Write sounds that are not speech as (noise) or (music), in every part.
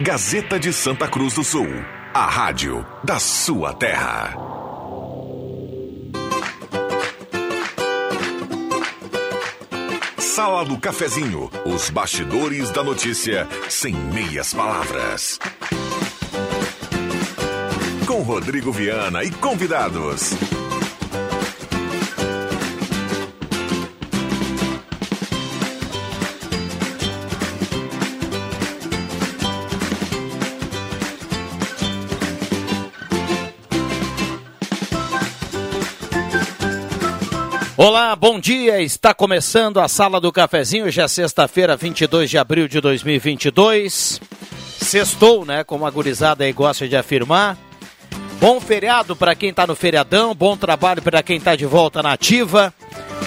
Gazeta de Santa Cruz do Sul, a rádio da sua terra. Sala do Cafezinho, os bastidores da notícia sem meias palavras. Com Rodrigo Viana e convidados. Olá, bom dia. Está começando a Sala do Cafezinho. Já é sexta-feira, 22 de abril de 2022. Sextou, né? Como a gurizada aí gosta de afirmar. Bom feriado para quem está no feriadão. Bom trabalho para quem está de volta na ativa.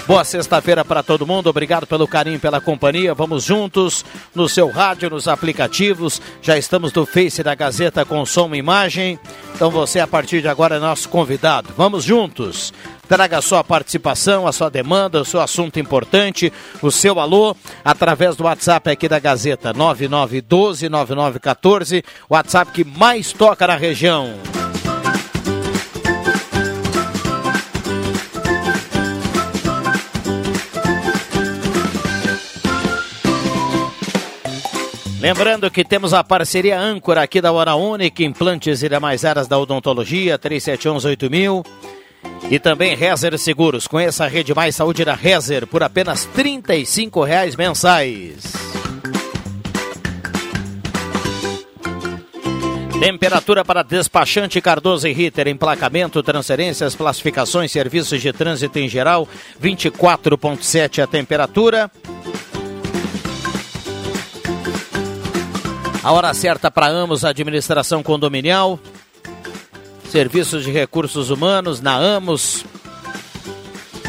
Boa sexta-feira para todo mundo. Obrigado pelo carinho, pela companhia. Vamos juntos no seu rádio, nos aplicativos. Já estamos no Face da Gazeta com som e imagem. Então você a partir de agora é nosso convidado. Vamos juntos. Traga a sua participação, a sua demanda, o seu assunto importante, o seu alô, através do WhatsApp aqui da Gazeta 9912-9914, WhatsApp que mais toca na região. Lembrando que temos a parceria âncora aqui da Hora Única, implantes e demais áreas da odontologia, 3718000. E também Rezer Seguros. Conheça a Rede Mais Saúde da Rezer por apenas R$ reais mensais. Temperatura para despachante Cardoso e Ritter, emplacamento, transferências, classificações, serviços de trânsito em geral, 24.7 a temperatura. A hora certa para Amos Administração Condominial. Serviços de Recursos Humanos na Amos.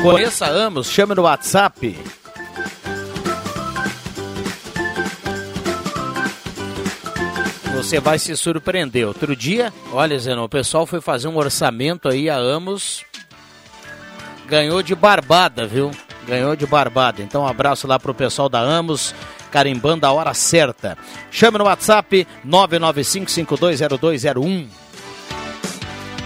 Conheça Amos, chame no WhatsApp. Você vai se surpreender. Outro dia, olha, Zenon, o pessoal foi fazer um orçamento aí a Amos. Ganhou de barbada, viu? Ganhou de barbada. Então, um abraço lá pro pessoal da Amos carimbando a hora certa. Chame no WhatsApp 995520201.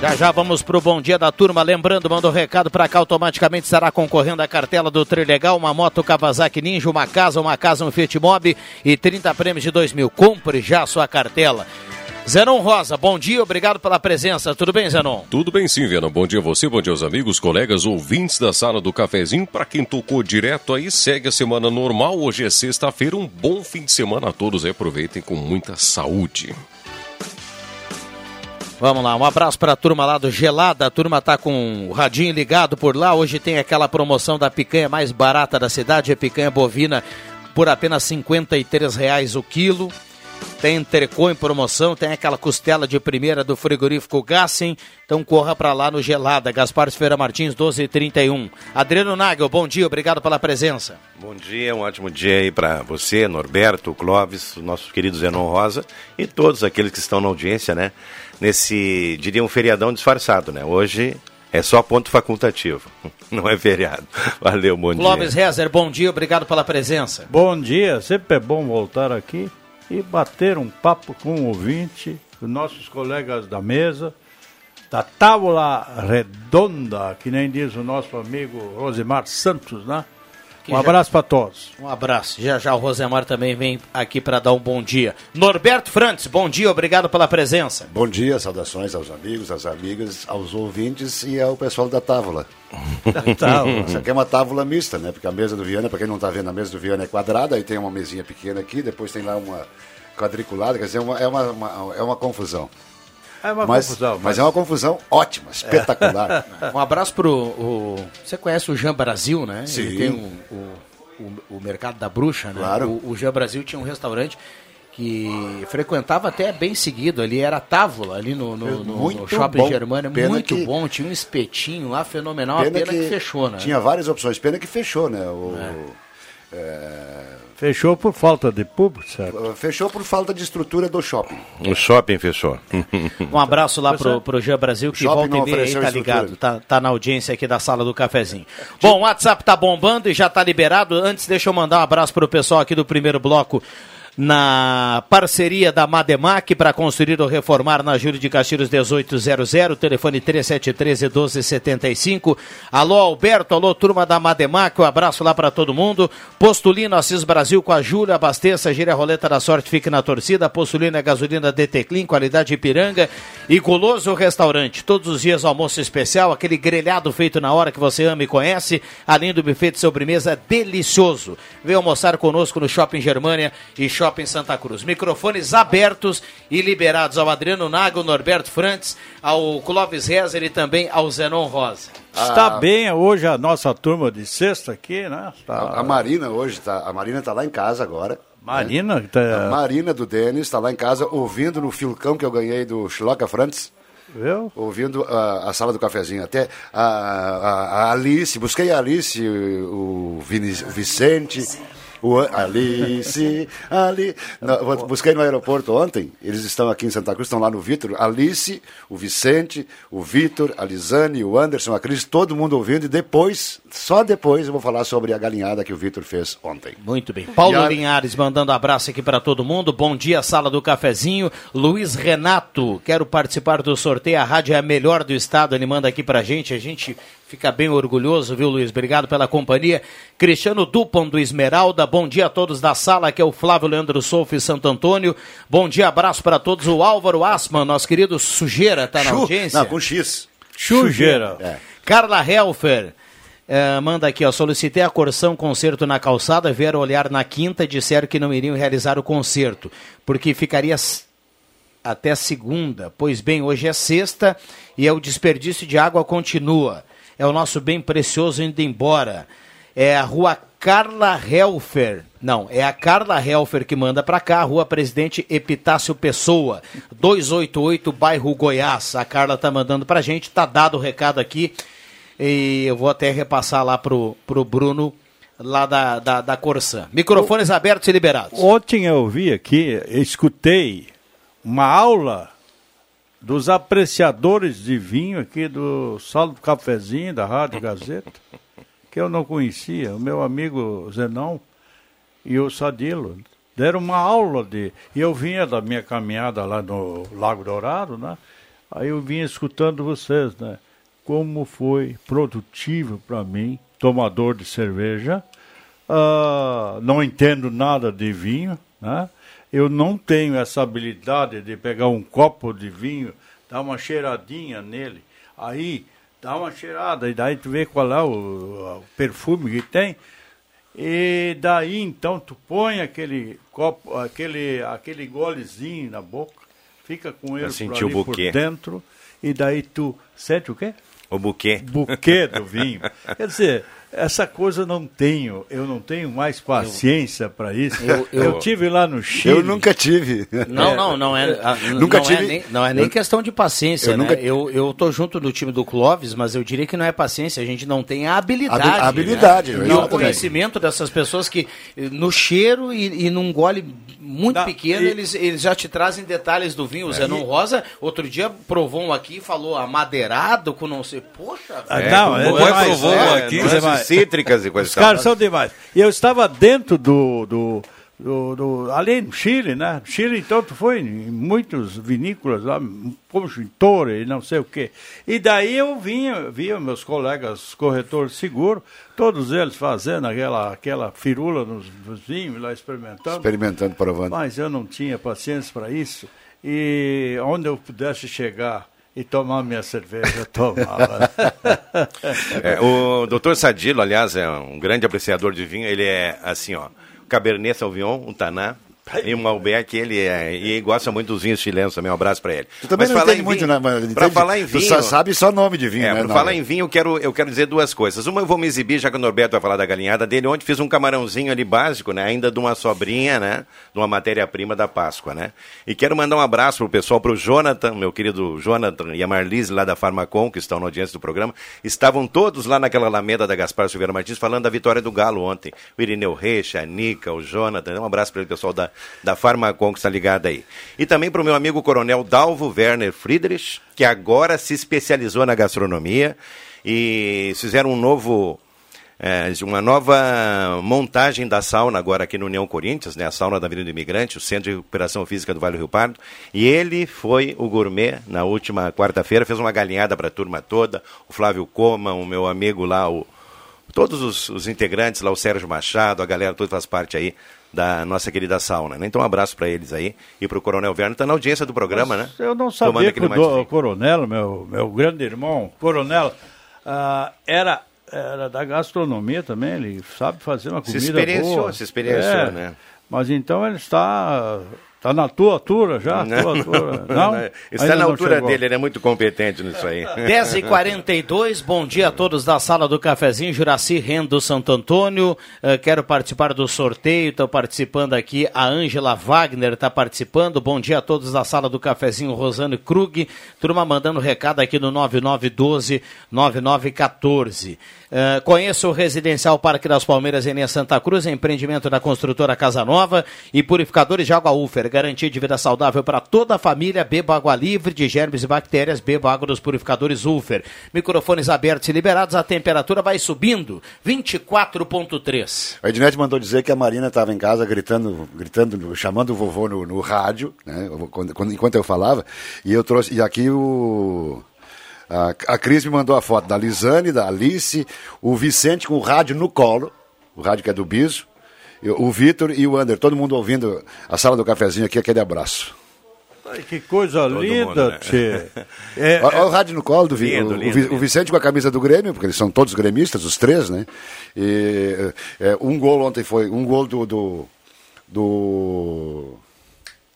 Já já vamos pro bom dia da turma. Lembrando, manda um recado para cá, automaticamente estará concorrendo a cartela do Trilegal, uma moto Kawasaki Ninja, uma casa, uma casa, um Fiat Mobi e 30 prêmios de 2 mil. Compre já a sua cartela. Zenon Rosa, bom dia, obrigado pela presença. Tudo bem, Zenon? Tudo bem sim, Viana. Bom dia a você, bom dia aos amigos, colegas, ouvintes da sala do cafezinho. Para quem tocou direto aí, segue a semana normal. Hoje é sexta-feira, um bom fim de semana a todos. Aproveitem com muita saúde. Vamos lá, um abraço para a turma lá do Gelada. A turma tá com o radinho ligado por lá. Hoje tem aquela promoção da picanha mais barata da cidade, a picanha bovina por apenas 53 reais o quilo. Tem entrecô em promoção, tem aquela costela de primeira do frigorífico Gassen. Então corra para lá no Gelada, Gaspar Feira Martins, 1231. Adriano Nagel, bom dia, obrigado pela presença. Bom dia, um ótimo dia aí para você, Norberto, Clóvis, nosso querido Zenon Rosa e todos aqueles que estão na audiência, né? Nesse, diria, um feriadão disfarçado, né? Hoje é só ponto facultativo, (laughs) não é feriado. Valeu, bom dia. Clóvis Rezer, bom dia, obrigado pela presença. Bom dia, sempre é bom voltar aqui e bater um papo com o ouvinte, com nossos colegas da mesa, da tábua redonda, que nem diz o nosso amigo Rosemar Santos, né? Um abraço para todos. Um abraço. Já já o Rosemar também vem aqui para dar um bom dia. Norberto Frantes, bom dia, obrigado pela presença. Bom dia, saudações aos amigos, às amigas, aos ouvintes e ao pessoal da tábua. (laughs) tábua. Isso aqui é uma tábua mista, né? Porque a mesa do Viana, para quem não está vendo, a mesa do Viana é quadrada, aí tem uma mesinha pequena aqui, depois tem lá uma quadriculada, quer dizer, é uma, é uma, uma é uma confusão. É uma mas, confusão. Mas... mas... é uma confusão ótima, espetacular. (laughs) É. um abraço pro. O, você conhece o Jean Brasil, né? Sim. Ele tem um, o, o, o Mercado da Bruxa, né? Claro. O, o Jean Brasil tinha um restaurante que frequentava até bem seguido ali, era Távola, ali no, no, no, no Shopping Germânia, muito que... bom, tinha um espetinho lá fenomenal, pena, pena que, que, fechou, né? Tinha várias opções, pena que fechou, né? O, é. É Fechou por falta de público, certo? Fechou por falta de estrutura do shopping. O shopping fechou. um abraço lá pro, pro Jean Brasil, que volta e meia aí tá ligado, tá, tá na audiência aqui da sala do cafezinho. Bom, o WhatsApp tá bombando e já tá liberado. Antes, deixa eu mandar um abraço pro pessoal aqui do primeiro bloco na parceria da Mademac para construir ou reformar na Júlio de Castilhos 1800, telefone 3713 1275. Alô Alberto, alô turma da Mademac, um abraço lá para todo mundo. Postulino Assis Brasil com a Júlia, abasteça, gira a roleta da sorte, fique na torcida. Postulino é gasolina DT Clean, qualidade Ipiranga e Goloso Restaurante. Todos os dias almoço especial, aquele grelhado feito na hora que você ama e conhece, além do buffet de sobremesa delicioso. Venha almoçar conosco no Shopping Germânia e Shopping Santa Cruz. Microfones abertos e liberados ao Adriano Nago, Norberto Frantes, ao Clóvis Rezer e também ao Zenon Rosa. Está ah, bem hoje a nossa turma de sexta aqui, né? Tá... A, a, Marina hoje tá, a Marina está lá em casa agora. Marina? Né? Tá... A Marina do Denis está lá em casa ouvindo no filcão que eu ganhei do Chiloca Frantes. Eu? Ouvindo a, a, sala do cafezinho. Até a, a, a Alice, busquei a Alice, o, o Vicente, o Alice, Ali. Não, busquei no aeroporto ontem, eles estão aqui em Santa Cruz, estão lá no Vitor. Alice, o Vicente, o Vitor, a Lisane, o Anderson, a Cris, todo mundo ouvindo. E depois, só depois, eu vou falar sobre a galinhada que o Vitor fez ontem. Muito bem. Paulo a... Linhares mandando abraço aqui para todo mundo. Bom dia, sala do cafezinho. Luiz Renato, quero participar do sorteio. A rádio é a melhor do estado. Ele manda aqui para gente. A gente Fica bem orgulhoso, viu, Luiz? Obrigado pela companhia. Cristiano Dupont do Esmeralda, bom dia a todos da sala, que é o Flávio Leandro Soufa e Santo Antônio. Bom dia, abraço para todos. O Álvaro Asman, nosso querido Sujeira, está na audiência. Não, com X. Sujeira. É. Carla Helfer. É, manda aqui, ó, solicitei a Corção concerto na calçada, vieram olhar na quinta e disseram que não iriam realizar o concerto, porque ficaria até segunda. Pois bem, hoje é sexta e é o desperdício de água continua é o nosso bem precioso indo embora. É a rua Carla Helfer. Não, é a Carla Helfer que manda para cá, Rua Presidente Epitácio Pessoa, 288, bairro Goiás. A Carla tá mandando pra gente, tá dado o recado aqui. E eu vou até repassar lá pro, pro Bruno lá da, da, da Corsã. Microfones o, abertos e liberados. Ontem eu vi aqui, escutei uma aula dos apreciadores de vinho aqui do Salo do Cafezinho, da Rádio Gazeta, que eu não conhecia. O meu amigo Zenão e o Sadilo deram uma aula de. E eu vinha da minha caminhada lá no Lago Dourado, né? Aí eu vinha escutando vocês, né? Como foi produtivo para mim, tomador de cerveja. Uh, não entendo nada de vinho, né? Eu não tenho essa habilidade de pegar um copo de vinho, dar uma cheiradinha nele, aí dá uma cheirada, e daí tu vê qual é o, o perfume que tem. E daí então tu põe aquele copo, aquele, aquele golezinho na boca, fica com ele por, por dentro, e daí tu sente o quê? O buquê. Buquê do vinho. (laughs) Quer dizer, essa coisa não tenho, eu não tenho mais paciência para isso. Eu, eu, eu, tive lá no Chile. Eu nunca tive. Não, não, não é. (laughs) nunca não é tive. É nem, não é nem questão de paciência, eu né? Nunca... Eu, eu tô junto do time do Clóvis, mas eu diria que não é paciência, a gente não tem a habilidade. A habilidade, né? Não, o conhecimento dessas pessoas que no cheiro e, e num gole muito da, pequeno, e... eles, eles já te trazem detalhes do vinho. O é, Zenon e... Rosa, outro dia, provou um aqui e falou amadeirado com não sei. Poxa, ah, não, é, é, provou um aqui. É, cítricas e coisas Os caras são demais. E eu estava dentro do, do, do, do, ali no Chile, né? Chile, então, tu foi em muitos vinícolas lá, como Torre e não sei o quê. E daí eu vinha, via meus colegas corretores de seguro, todos eles fazendo aquela, aquela firula nos, nos vinhos lá, experimentando. Experimentando, provando. Mas eu não tinha paciência para isso. E onde eu pudesse chegar e tomar minha cerveja, tomava. (laughs) é, o doutor Sadilo, aliás, é um grande apreciador de vinho. Ele é assim, ó, Cabernet Sauvignon, um Taná, e o Malbec, ele é, e gosta muito dos vinhos chilenos também. Um abraço para ele. Tu também Mas não entende muito, vinho, né? Para falar em vinho. Tu só sabe só nome de vinho, é, né? Para falar em vinho, eu quero, eu quero dizer duas coisas. Uma, eu vou me exibir, já que o Norberto vai falar da galinhada dele, onde fiz um camarãozinho ali básico, né? Ainda de uma sobrinha, né? De uma matéria-prima da Páscoa, né? E quero mandar um abraço pro pessoal, pro Jonathan, meu querido Jonathan e a Marlise lá da Farmacom, que estão na audiência do programa. Estavam todos lá naquela Alameda da Gaspar Silveira Martins falando da vitória do Galo ontem. O Irineu Reixa, a Nica, o Jonathan. Um abraço para o pessoal da, da Farmacom Conquista está ligada aí. E também para o meu amigo coronel Dalvo Werner Friedrich, que agora se especializou na gastronomia e fizeram um novo é, uma nova montagem da sauna agora aqui no União Corinthians, né? A sauna da Avenida Imigrante, o Centro de Recuperação Física do Vale do Rio Pardo. E ele foi o gourmet na última quarta-feira, fez uma galinhada para a turma toda. O Flávio Coma, o meu amigo lá, o, todos os, os integrantes lá, o Sérgio Machado, a galera toda faz parte aí da nossa querida sauna. Né? Então um abraço para eles aí e para o Coronel Verno, está na audiência do programa, Mas né? Eu não sabia que o do, Coronel, meu, meu grande irmão, Coronel, uh, era era da gastronomia também, ele sabe fazer uma comida se experienciou, boa. Se experienciou, é, né? Mas então ele está Está na tua altura já? Não, tua altura. (laughs) não? Está na altura chegou. dele, ele é muito competente nisso aí. (laughs) 10h42, bom dia a todos da sala do cafezinho, Juraci Rendo Santo Antônio. Uh, quero participar do sorteio, estou participando aqui. A Ângela Wagner está participando. Bom dia a todos da sala do cafezinho, Rosane Krug. Turma mandando recado aqui no 9912-9914. Uh, conheça o Residencial Parque das Palmeiras em Santa Cruz, empreendimento da construtora Casa Nova e purificadores de água Ufer. Garantia de vida saudável para toda a família. Beba água livre de germes e bactérias. Beba água dos purificadores Ufer. Microfones abertos e liberados. A temperatura vai subindo. 24,3. A Ednet mandou dizer que a Marina estava em casa gritando, gritando, chamando o vovô no, no rádio, né, quando, quando, enquanto eu falava. E eu trouxe. E aqui o a, a Cris me mandou a foto da Lisane, da Alice, o Vicente com o rádio no colo, o rádio que é do Biso, o Vitor e o Ander, todo mundo ouvindo a sala do cafezinho aqui, aquele abraço. Ai, que coisa todo linda, mundo, né? tchê. (laughs) É, Olha é... o rádio no colo do lindo, o, lindo, o, lindo. o, Vicente com a camisa do Grêmio, porque eles são todos gremistas, os três, né? E é, um gol ontem foi, um gol do, do, do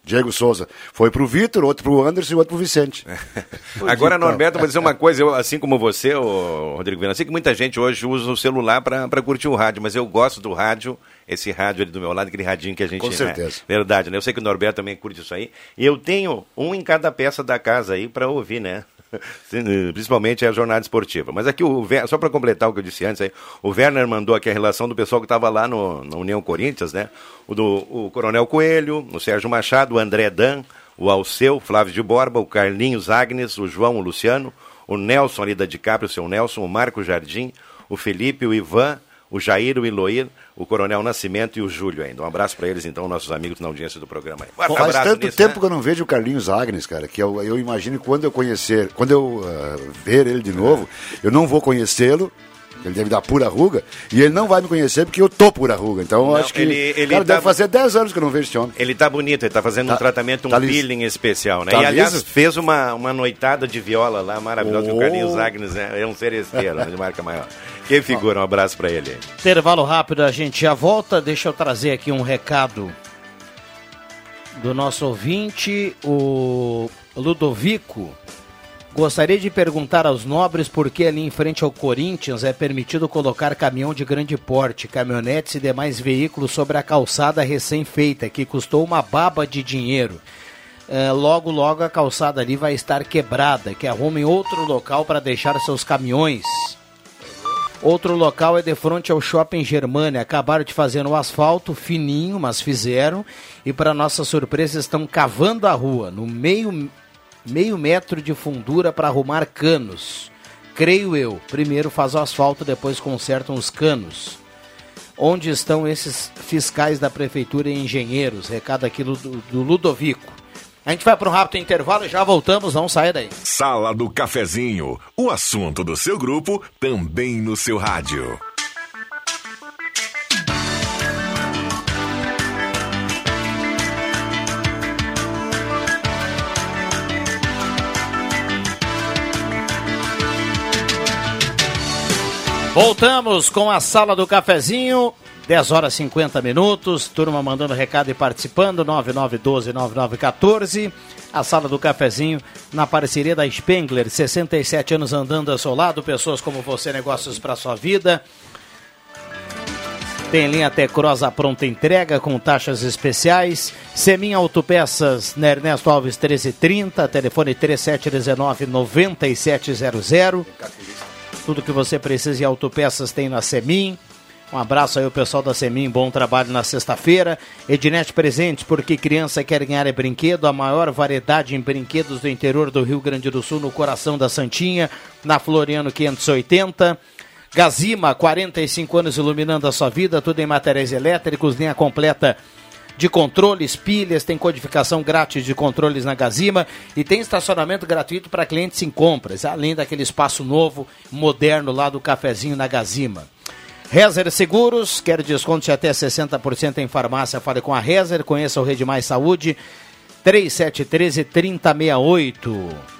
Diego Souza foi pro Vitor, outro pro Anderson e outro pro Vicente. (laughs) Agora, então. Norberto, vou dizer uma coisa, eu, assim como você, o Rodrigo Viana, sei que muita gente hoje usa o celular para curtir o rádio, mas eu gosto do rádio, esse rádio ali do meu lado, aquele radinho que a gente... Com certeza. Né? Verdade, né? Eu sei que o Norberto também curte isso aí. E eu tenho um em cada peça da casa aí para ouvir, né? (laughs) principalmente a jornada esportiva. Mas aqui, o só para completar o que eu disse antes, aí, o Werner mandou aqui a relação do pessoal que estava lá no, na União Corinthians, né? O do o Coronel Coelho, o Sérgio Machado, o André Dan, o Alceu, Flávio de Borba, o Carlinhos Agnes, o João, o Luciano, o Nelson ali da DiCaprio, o seu Nelson, o Marco Jardim, o Felipe, o Ivan, o Jair, o Iloir, o Coronel Nascimento e o Júlio ainda. Um abraço para eles, então, nossos amigos na audiência do programa. Aí. Faz tanto tempo né? que eu não vejo o Carlinhos Agnes, cara, que eu, eu imagino quando eu conhecer, quando eu uh, ver ele de novo, eu não vou conhecê-lo, ele deve dar pura ruga, e ele não vai me conhecer porque eu tô pura ruga. Então eu acho que ele, ele cara, tá... deve fazer 10 anos que eu não vejo esse homem. Ele tá bonito, ele tá fazendo tá, um tratamento, um tá peeling especial, né? Tá e aliás, liso? fez uma, uma noitada de viola lá maravilhosa, oh. o Carlinhos Agnes né? é um seresteiro, né, de marca maior. Que figura, um abraço para ele. Intervalo rápido, a gente já volta. Deixa eu trazer aqui um recado do nosso ouvinte, o Ludovico. Gostaria de perguntar aos nobres por que ali em frente ao Corinthians é permitido colocar caminhão de grande porte, caminhonetes e demais veículos sobre a calçada recém-feita, que custou uma baba de dinheiro. É, logo, logo a calçada ali vai estar quebrada, que arrumem outro local para deixar seus caminhões. Outro local é de frente ao Shopping Germânia. Acabaram de fazer o asfalto fininho, mas fizeram. E para nossa surpresa estão cavando a rua, no meio meio metro de fundura para arrumar canos. Creio eu. Primeiro faz o asfalto, depois consertam os canos. Onde estão esses fiscais da prefeitura e engenheiros? Recado aqui do, do Ludovico. A gente vai para um rápido intervalo e já voltamos, não saia daí. Sala do Cafezinho, o assunto do seu grupo também no seu rádio. Voltamos com a sala do cafezinho. 10 horas e 50 minutos. Turma mandando recado e participando. 9912-9914. A sala do cafezinho na parceria da Spengler. 67 anos andando ao seu lado. Pessoas como você, negócios para sua vida. Tem linha até Cross pronta entrega com taxas especiais. Semin Autopeças na Ernesto Alves 1330. Telefone 3719 9700. Tudo que você precisa em autopeças tem na Semin. Um abraço aí ao pessoal da Semin, bom trabalho na sexta-feira. Ednet Presentes, porque criança quer ganhar é brinquedo, a maior variedade em brinquedos do interior do Rio Grande do Sul, no coração da Santinha, na Floriano 580. Gazima, 45 anos iluminando a sua vida, tudo em materiais elétricos, linha completa de controles, pilhas, tem codificação grátis de controles na Gazima e tem estacionamento gratuito para clientes em compras, além daquele espaço novo, moderno lá do cafezinho na Gazima. Rezer Seguros, quer desconto de até 60% em farmácia, fale com a Rezer, conheça o Rede Mais Saúde, 3713 3068.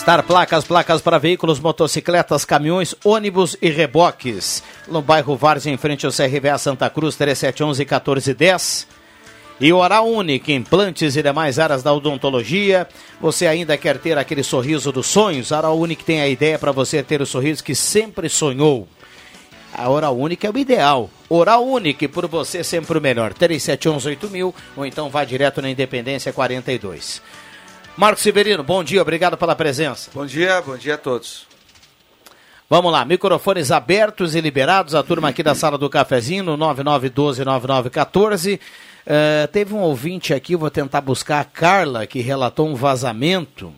Star Placas, placas para veículos, motocicletas, caminhões, ônibus e reboques. No bairro Várzea, em frente ao CRVA Santa Cruz, 3711 1410. E Oral Unique, implantes e demais áreas da odontologia. Você ainda quer ter aquele sorriso dos sonhos? A Oral Unique tem a ideia para você ter o sorriso que sempre sonhou. A Oral Unique é o ideal. Oral Unique, por você sempre o melhor. 3711 8000 ou então vá direto na Independência 42. Marcos Severino, bom dia, obrigado pela presença. Bom dia, bom dia a todos. Vamos lá, microfones abertos e liberados, a turma aqui da sala do cafezinho no 9912-9914. Uh, teve um ouvinte aqui, vou tentar buscar a Carla, que relatou um vazamento.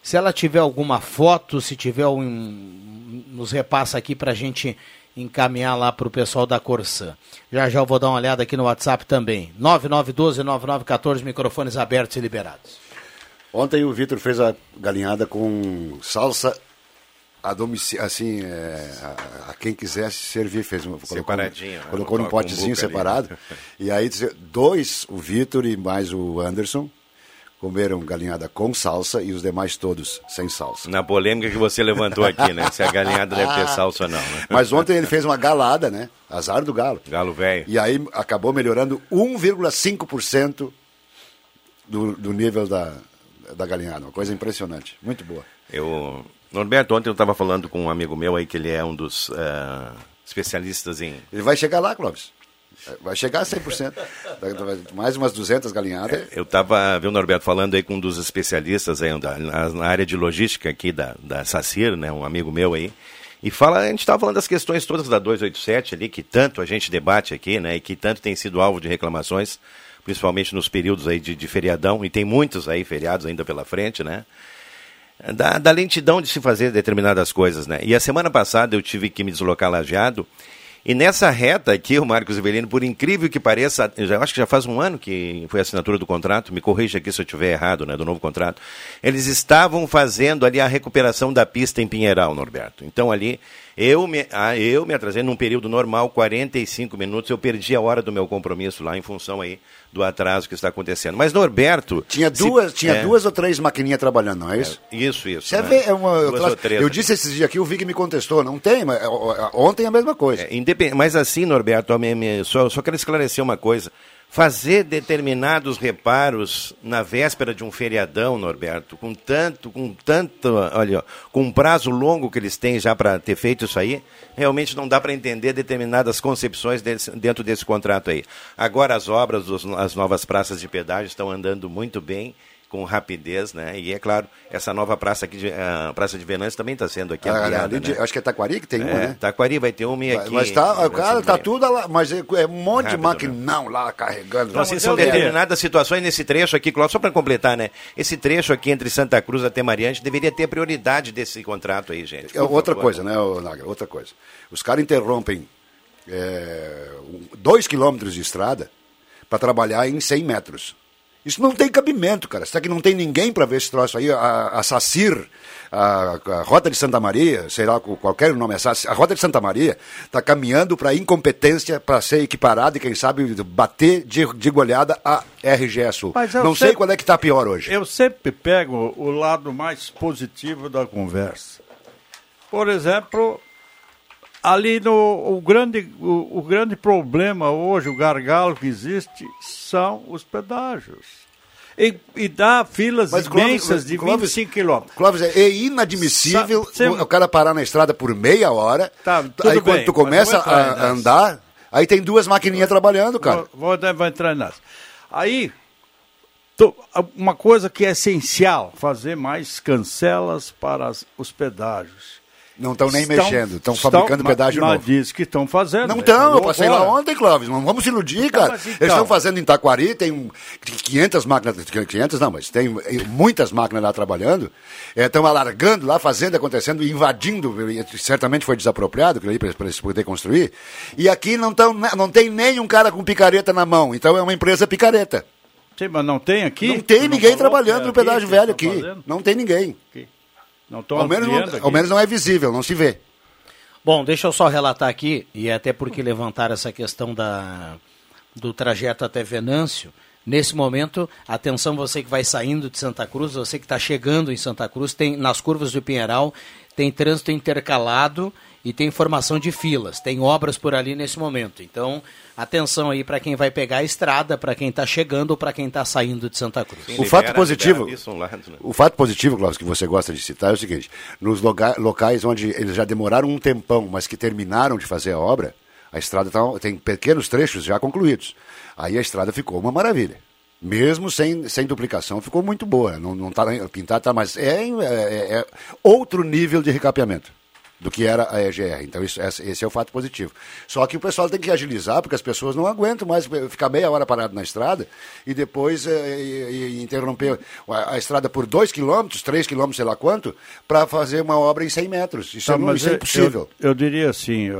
Se ela tiver alguma foto, se tiver um, nos repassa aqui para a gente encaminhar lá para o pessoal da Corsã. Já já eu vou dar uma olhada aqui no WhatsApp também. 9912-9914, microfones abertos e liberados. Ontem o Vitor fez a galinhada com salsa a domicílio, assim, é, a, a, quem quisesse servir, fez um, separadinho, colocou, né? colocou num potezinho separado. (laughs) e aí dois, o Vitor e mais o Anderson, comeram galinhada com salsa e os demais todos sem salsa. Na polêmica que você levantou aqui, né? Se a galinhada deve ter (laughs) salsa ou não. Né? Mas ontem ele fez uma galada, né? Azar do galo. Galo velho. E aí acabou melhorando 1,5% do, do nível da, da galinhada. Uma coisa impressionante. Muito boa. Eu, Norberto, ontem eu estava falando com um amigo meu aí que ele é um dos uh, especialistas em. Ele vai chegar lá, Clóvis. Vai chegar a 100%. Mais umas 200 galinhadas. Eu estava, viu, Norberto, falando aí com um dos especialistas aí, da, na, área de logística aqui da, da SACIR, né, um amigo meu aí. E fala, a gente estava falando das questões todas da 287 ali, que tanto a gente debate aqui, né, e que tanto tem sido alvo de reclamações principalmente nos períodos aí de, de feriadão, e tem muitos aí feriados ainda pela frente, né? Da, da, lentidão de se fazer determinadas coisas, né? E a semana passada eu tive que me deslocar lajeado, e nessa reta aqui, o Marcos Ivelino, por incrível que pareça, eu já, acho que já faz um ano que foi a assinatura do contrato, me corrija aqui se eu estiver errado, né, do novo contrato, eles estavam fazendo ali a recuperação da pista em Pinheiral, Norberto. Então ali eu me, ah, eu me atrasei num período normal, 45 minutos, eu perdi a hora do meu compromisso lá em função aí do atraso que está acontecendo. Mas Norberto... Tinha duas, se, tinha é, duas ou três maquininhas trabalhando, não é isso? É, isso, isso. Você né? vê, é uma, eu, três, eu disse esses dias aqui, o Vig me contestou, não tem, mas é, ontem é a mesma coisa. É, independ... Mas assim, Norberto, só, só quero esclarecer uma coisa fazer determinados reparos na véspera de um feriadão, Norberto, com tanto, com tanto, olha, com um prazo longo que eles têm já para ter feito isso aí, realmente não dá para entender determinadas concepções desse, dentro desse contrato aí. Agora as obras, as novas praças de pedágio estão andando muito bem com rapidez, né? E é claro, essa nova praça aqui, de, a Praça de Venâncio também está sendo aqui ah, ampliada, né? Acho que é Taquari que tem uma, é, né? Taquari vai ter uma e aqui... Mas tá, cara, tá tudo lá, mas é, é um monte Rápido, de maquinão né? lá carregando. Então, assim, são determinadas situações nesse trecho aqui, Cláudio, só para completar, né? Esse trecho aqui entre Santa Cruz até Mariante deveria ter prioridade desse contrato aí, gente. É outra favor. coisa, né, Nagra? Outra coisa. Os caras interrompem é, dois quilômetros de estrada para trabalhar em 100 metros. Isso não tem cabimento, cara. Será que não tem ninguém para ver esse troço aí? A, a SACIR, a, a, Rota de Santa Maria, sei lá qualquer nome, é a Rota de Santa Maria está caminhando para incompetência, para ser equiparada e, quem sabe, bater de, de goleada a RGE Sul. Não sei qual é que está pior hoje. Eu sempre pego o lado mais positivo da conversa. Por exemplo, ali no o grande, o, o, grande problema hoje, o gargalo que existe, são os pedágios. E, e dá filas Mas, imensas Clóvis, de Clóvis, 25 quilômetros. Clóvis, é inadmissível Sa o cara parar na estrada por meia hora. Tá, aí bem, quando tu começa a andar, aí tem duas maquininhas trabalhando, cara. Vou, vou, vou entrar nessa. Aí, uma coisa que é essencial, fazer mais cancelas para os pedágios Não estão nem mexendo, estão fabricando pedágio mas, novo. Mas diz que estão fazendo. Não estão, eu passei lá ontem, Clóvis. Não vamos se iludir, cara. Então, Eles estão fazendo em Taquari, tem 500 máquinas, 500 não, mas tem muitas máquinas lá trabalhando. Estão é, alargando lá, fazendo, acontecendo, invadindo, certamente foi desapropriado para eles poder construir. E aqui não, tão, não tem nenhum cara com picareta na mão, então é uma empresa picareta. Sim, mas não tem aqui? Não tem ninguém trabalhando no pedágio velho aqui. Fazendo? Não tem ninguém. Não ao, menos não, ao menos não é visível, não se vê. Bom, deixa eu só relatar aqui, e até porque levantar essa questão da, do trajeto até Venâncio. Nesse momento, atenção você que vai saindo de Santa Cruz, você que está chegando em Santa Cruz, tem nas curvas do Pinheiral, tem trânsito intercalado e tem formação de filas, tem obras por ali nesse momento. Então, atenção aí para quem vai pegar a estrada, para quem está chegando ou para quem está saindo de Santa Cruz. Sim, o fato positivo, lado, né? o fato positivo, Cláudio, que você gosta de citar é o seguinte: nos locais onde eles já demoraram um tempão, mas que terminaram de fazer a obra, a estrada tá, tem pequenos trechos já concluídos. Aí a estrada ficou uma maravilha. Mesmo sem, sem duplicação, ficou muito boa. Não, não tá pintado, tá, mas é, é, é outro nível de recapeamento do que era a EGR. Então, isso, esse é o fato positivo. Só que o pessoal tem que agilizar, porque as pessoas não aguentam mais ficar meia hora parado na estrada e depois é, e, e interromper a, a, estrada por 2 quilômetros, 3 quilômetros, sei lá quanto, para fazer uma obra em 100 metros. Isso, tá, é, não, isso é impossível. Eu, eu diria assim,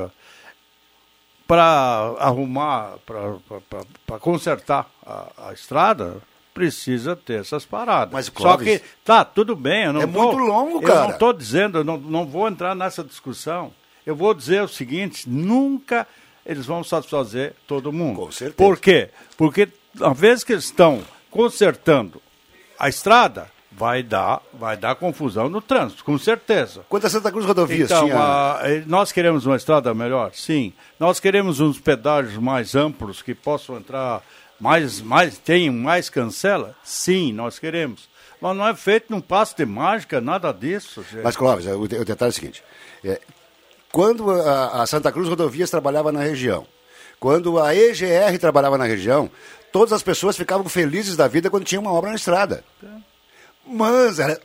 para arrumar, para consertar a, a estrada, precisa ter essas paradas. Mas, Clóvis, Só que, tá, tudo bem. Eu não é muito longo, cara. Eu não estou dizendo, eu não, não vou entrar nessa discussão. Eu vou dizer o seguinte: nunca eles vão satisfazer todo mundo. Com certeza. Por quê? Porque, uma vez que eles estão consertando a estrada, vai dar, vai dar confusão no trânsito, com certeza. Quantas Santa Cruz rodovias então, tinha? A, eh, nós queremos uma estrada melhor? Sim. Nós queremos uns pedágios mais amplos que possam entrar mais, mais, tem mais cancela? Sim, nós queremos. Mas não é feito num passo de mágica, nada disso. Gente. Mas, Clóvis, o, detalhe é o seguinte: é, quando a, a, Santa Cruz Rodovias trabalhava na região, quando a EGR trabalhava na região, todas as pessoas ficavam felizes da vida quando tinha uma obra na estrada. É. Mas era,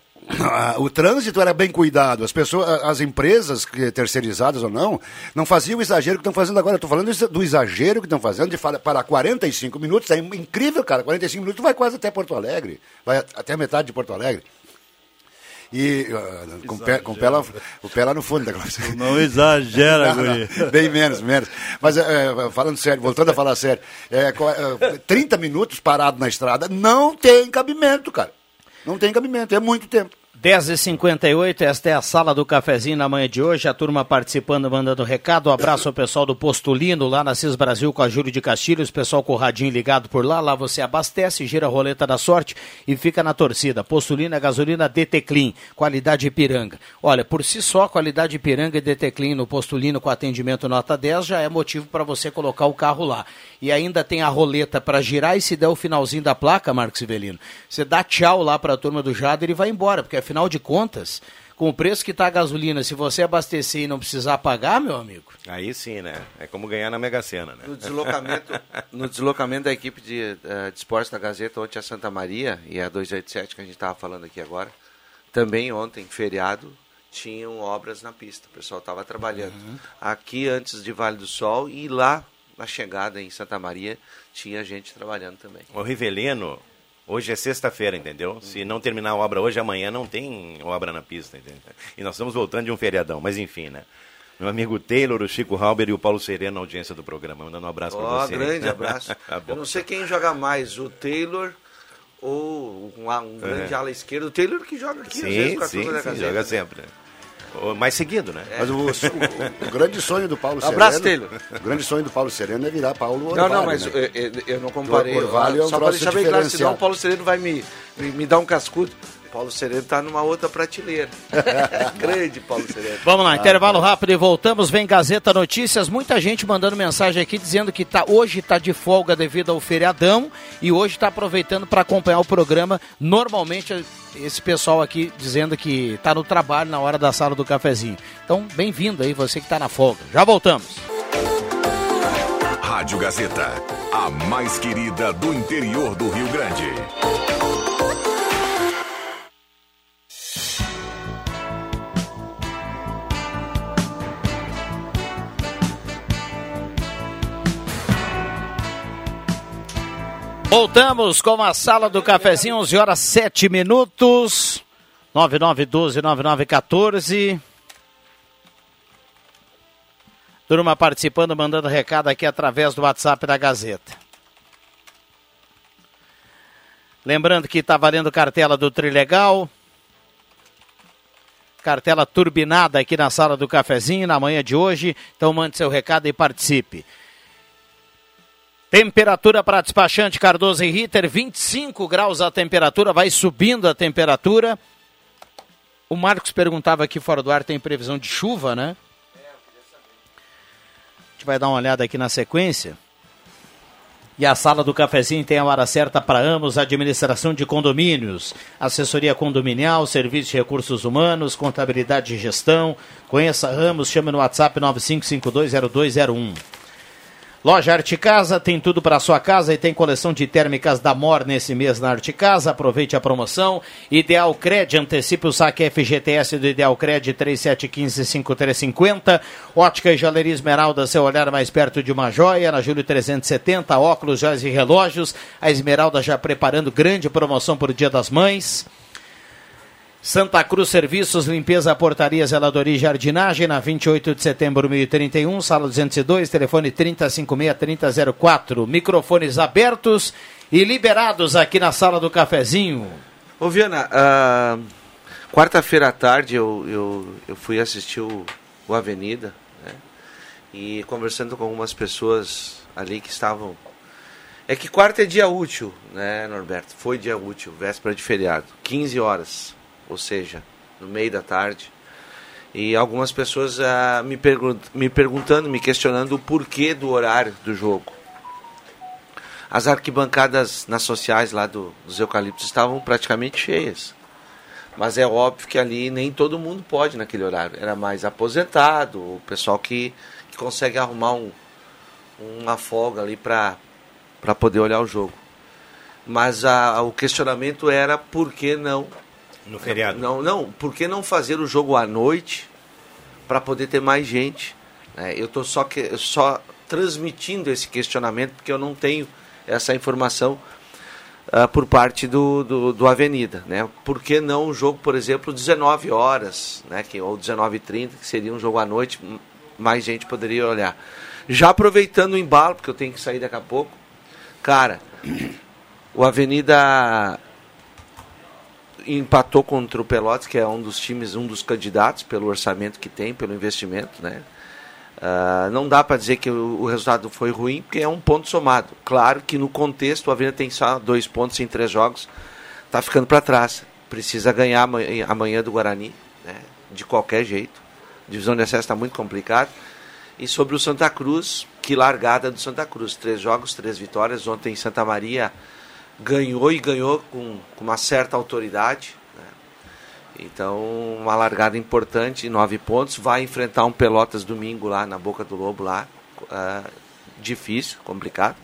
o trânsito era bem cuidado, as pessoas, as empresas terceirizadas ou não, não faziam o exagero que estão fazendo agora. Estou falando do exagero que estão fazendo de para 45 minutos. É incrível, cara. 45 minutos vai quase até Porto Alegre, vai até a metade de Porto Alegre. E uh, com, pé, com pé lá, o pé lá no fundo da Não exagera, (laughs) não, não, Bem menos, menos. Mas uh, falando sério, voltando a falar sério, é, uh, 30 minutos parado na estrada não tem cabimento, cara. Não tem cabimento, é muito tempo. 10h58, esta é a sala do cafezinho na manhã de hoje. A turma participando, mandando recado. Um abraço ao pessoal do Postulino, lá na CIS Brasil com a Júlio de Castilhos. Pessoal com o radinho ligado por lá. Lá você abastece, gira a roleta da sorte e fica na torcida. Postulino é gasolina DT Clean, qualidade Ipiranga. Olha, por si só, qualidade Ipiranga e DT Clean no Postulino com atendimento nota 10 já é motivo para você colocar o carro lá. E ainda tem a roleta para girar e se der o finalzinho da placa, Marcos Ivelino, você dá tchau lá para a turma do Jader e vai embora, porque afinal de contas, com o preço que está a gasolina, se você abastecer e não precisar pagar, meu amigo. Aí sim, né? É como ganhar na Mega Sena, né? No deslocamento, no deslocamento da equipe de, uh, de esportes da Gazeta, ontem a Santa Maria, e a 287 que a gente estava falando aqui agora, também ontem, feriado, tinham obras na pista. O pessoal estava trabalhando. Uhum. Aqui antes de Vale do Sol e lá na chegada em Santa Maria tinha gente trabalhando também. O Rivelino, Hoje é sexta-feira, entendeu? Se não terminar a obra hoje, amanhã não tem obra na pista, entendeu? E nós estamos voltando de um feriadão, mas enfim, né? Meu amigo Taylor, o Chico Halber e o Paulo Sereno na audiência do programa. Mandando um abraço oh, para você. grande (laughs) abraço. tá Eu não sei quem joga mais, o Taylor ou um, um grande é. ala esquerdo. O Taylor que joga aqui, sim, às vezes, com a sim, sim, joga né? sempre. Mais seguido, né? É. Mas o, o, o, grande sonho do Paulo Sereno. Abraço. O grande sonho do Paulo Sereno é virar Paulo Orvalho. Não, não, mas né? eu, eu, não comparei. O Orvalho é um Só para deixar bem claro, senão o Paulo Sereno vai me, me, me dar um cascudo. Paulo Sereno está numa outra prateleira. (laughs) Grande Paulo Sereno. Vamos lá, ah, intervalo rápido e voltamos. Vem Gazeta Notícias. Muita gente mandando mensagem aqui dizendo que tá, hoje está de folga devido ao feriadão e hoje está aproveitando para acompanhar o programa. Normalmente, esse pessoal aqui dizendo que está no trabalho na hora da sala do cafezinho. Então, bem-vindo aí, você que está na folga. Já voltamos. Rádio Gazeta, a mais querida do interior do Rio Grande. Voltamos com a sala do cafezinho, 11 horas 7 minutos. 9912-9914. Turma participando, mandando recado aqui através do WhatsApp da Gazeta. Lembrando que está valendo cartela do Trilegal. Cartela turbinada aqui na sala do cafezinho na manhã de hoje. Então mande seu recado e participe. Temperatura para despachante Cardoso e Ritter, 25 graus a temperatura, vai subindo a temperatura. O Marcos perguntava aqui fora do ar, tem previsão de chuva, né? A gente vai dar uma olhada aqui na sequência. E a sala do cafezinho tem a hora certa para Amos, administração de condomínios, assessoria condominial, serviço de recursos humanos, contabilidade e gestão. Conheça Ramos, chame no WhatsApp 95520201. Loja Arte Casa tem tudo para sua casa e tem coleção de térmicas da Mor nesse mês na Arte Casa. Aproveite a promoção. Ideal Cred, antecipe o saque FGTS do Ideal Cred 3715-5350. Ótica e Joalheria Esmeralda, seu olhar mais perto de uma joia. Na Júlio 370, óculos, joias e relógios. A Esmeralda já preparando grande promoção para o Dia das Mães. Santa Cruz Serviços, Limpeza, Portaria, Zeladoria e Jardinagem, na 28 de setembro de 1031, sala 202, telefone 3056-3004. Microfones abertos e liberados aqui na sala do cafezinho. Ô Viana, uh, quarta-feira à tarde eu, eu, eu fui assistir o, o Avenida né? e conversando com algumas pessoas ali que estavam. É que quarta é dia útil, né, Norberto? Foi dia útil, véspera de feriado, 15 horas ou seja, no meio da tarde. E algumas pessoas ah, me, pergunt me perguntando, me questionando o porquê do horário do jogo. As arquibancadas nas sociais lá do, dos eucaliptos estavam praticamente cheias. Mas é óbvio que ali nem todo mundo pode naquele horário. Era mais aposentado, o pessoal que, que consegue arrumar um, uma folga ali para poder olhar o jogo. Mas a, o questionamento era por que não no feriado? Não, não. Por que não fazer o jogo à noite para poder ter mais gente? É, eu estou só, que, só transmitindo esse questionamento porque eu não tenho essa informação uh, por parte do, do, do, Avenida. Né? Por que não um jogo, por exemplo, 19 horas, né? que, ou 19h30, que seria um jogo à noite, mais gente poderia olhar. Já aproveitando o embalo, porque eu tenho que sair daqui a pouco, cara, o Avenida empatou contra o Pelotas, que é um dos times, um dos candidatos pelo orçamento que tem, pelo investimento, né? Uh, não dá para dizer que o, o, resultado foi ruim, porque é um ponto somado. Claro que no contexto o Avenida tem só dois pontos em três jogos, está ficando para trás. Precisa ganhar amanhã, amanhã do Guarani, né? de qualquer jeito. A divisão de acesso está muito complicada. E sobre o Santa Cruz, que largada do Santa Cruz. Três jogos, três vitórias. Ontem em Santa Maria ganhou e ganhou com, com uma certa autoridade. Né? Então, uma largada importante, nove pontos. Vai enfrentar um Pelotas domingo lá na Boca do Lobo, lá. Uh, difícil, complicado.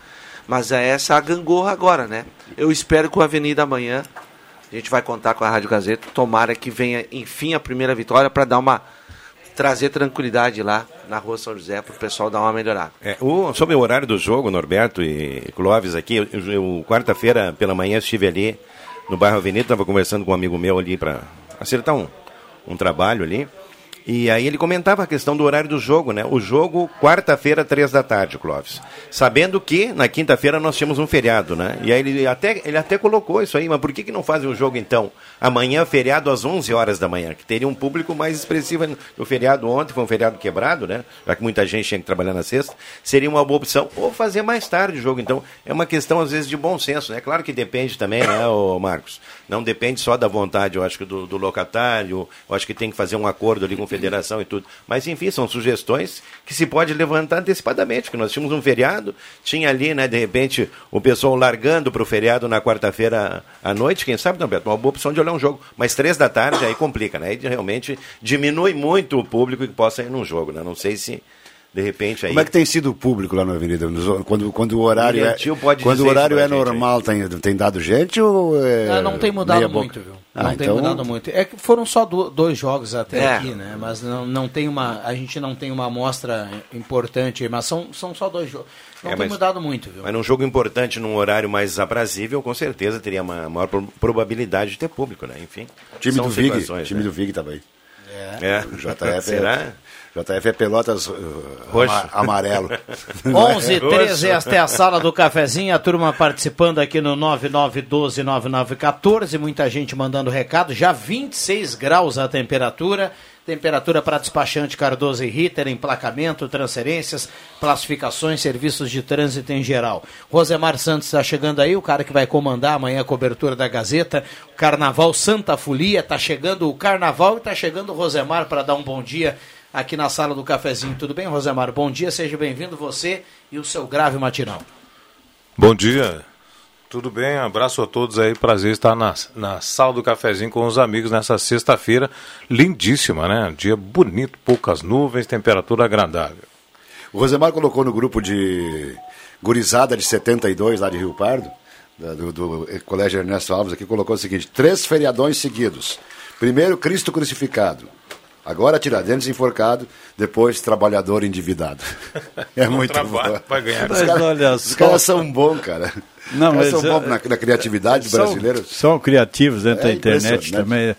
Mas é essa a gangorra agora, né? Eu espero que o Avenida amanhã, a gente vai contar com a Rádio Gazeta, tomara que venha, enfim, a primeira vitória para dar uma trazer tranquilidade lá na rua São José para o pessoal dar uma melhorada. É, o, sobre o horário do jogo, Norberto e Clóvis aqui, eu, eu quarta-feira pela manhã estive ali no bairro Avenida, estava conversando com um amigo meu ali para acertar um, um trabalho ali. E aí ele comentava a questão do horário do jogo, né? O jogo, quarta-feira, três da tarde, Clóvis. Sabendo que na quinta-feira nós tínhamos um feriado, né? E aí ele até, ele até colocou isso aí, mas por que, que não fazem o jogo então? Amanhã, feriado às 11 horas da manhã, que teria um público mais expressivo. O feriado ontem foi um feriado quebrado, né? Já que muita gente tinha que trabalhar na sexta. Seria uma boa opção. Ou fazer mais tarde o jogo, então. É uma questão, às vezes, de bom senso, né? Claro que depende também, né, ô Marcos? Não depende só da vontade, eu acho que do, do locatário, eu acho que tem que fazer um acordo ali com o federação e tudo. Mas, enfim, são sugestões que se pode levantar antecipadamente, porque nós tínhamos um feriado, tinha ali, né, de repente, o pessoal largando para o feriado na quarta-feira à noite, quem sabe, não, Beto, uma boa opção de olhar um jogo. Mas três da tarde aí complica, né? Aí realmente diminui muito o público que possa ir num jogo, né? Não sei se de repente aí. Como é que tem sido o público lá na Avenida? Quando, quando o horário é, quando o horário é normal, tem, tem dado gente ou é não tem mudado muito, viu? Não Ah, tem então- mudado muito. É que foram só do- dois jogos até É. aqui, né? Mas não, não tem uma. A gente não tem uma amostra importante, mas são, são só dois jogos. Não É, tem mas- mudado muito, viu? Mas num jogo importante, num horário mais aprazível, com certeza teria uma maior pro- probabilidade de ter público, né? Enfim. Time são do Vig, situações, time né? do Vig tava aí. É. JF (laughs) Será? JF é Pelotas uh, ama- amarelo. (laughs) 11 e 13, esta é a sala do cafezinho, a turma participando aqui no 99129914, muita gente mandando recado, já 26 graus a temperatura, temperatura para despachante Cardoso e Ritter, emplacamento, transferências, classificações, serviços de trânsito em geral. Rosemar Santos está chegando aí, o cara que vai comandar amanhã a cobertura da Gazeta, Carnaval Santa Folia, está chegando o Carnaval e está chegando o Rosemar para dar um bom dia aqui na sala do cafezinho. Tudo bem, Rosemar? Bom dia, seja bem-vindo você e o seu grave matinal. Bom dia, tudo bem? Abraço a todos aí, prazer estar na, na sala do cafezinho com os amigos nessa sexta-feira lindíssima, né? Dia bonito, poucas nuvens, temperatura agradável. O Rosemar colocou no grupo de gurizada de 72 lá de Rio Pardo, da- do, do Colégio Ernesto Alves aqui, colocou o seguinte: três feriadões seguidos. Primeiro, Cristo crucificado. Agora Tiradentes enforcado, depois trabalhador endividado. (laughs) É muito bom. vai ganhar. Os Mas caras olha os só. caras são bons, cara. Não, mas, são bons é- na, na criatividade São- brasileira. São, criativos dentro É da internet também. É,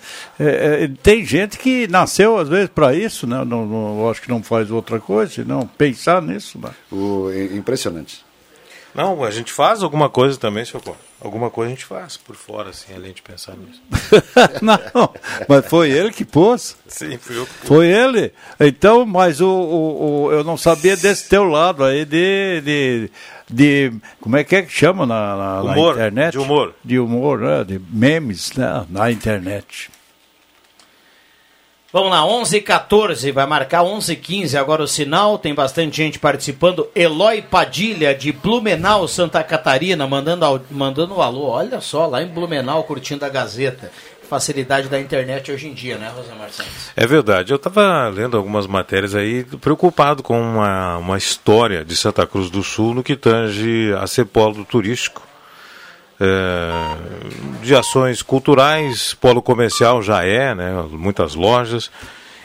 é, tem gente que nasceu, às vezes, para isso, né? Não, não- eu acho que não faz outra coisa, senão pensar nisso. Né? O, é impressionante. Não, a gente faz alguma coisa também, seu Cor. Alguma coisa a gente faz por fora, assim, além de pensar nisso. (laughs) não, mas foi ele que pôs. Sim, fui eu que Foi ele. Então, mas o, o, o- eu não sabia desse teu lado aí de, de, de como é que é que chama na, na- na Humor, internet? de humor. De humor, né? de memes né? na internet. Vamos lá, 11 h 14 vai marcar 11 h 15 agora o sinal, tem bastante gente participando. Eloy Padilha, de Blumenau, Santa Catarina, mandando, ao- mandando um alô. Olha só, lá em Blumenau, curtindo a Gazeta. Facilidade da internet hoje em dia, né, Rosemar Santos? É verdade. Eu estava lendo algumas matérias aí, preocupado com uma, uma história de Santa Cruz do Sul no que tange a ser polo turístico. É, de ações culturais, polo comercial já é, né, muitas lojas,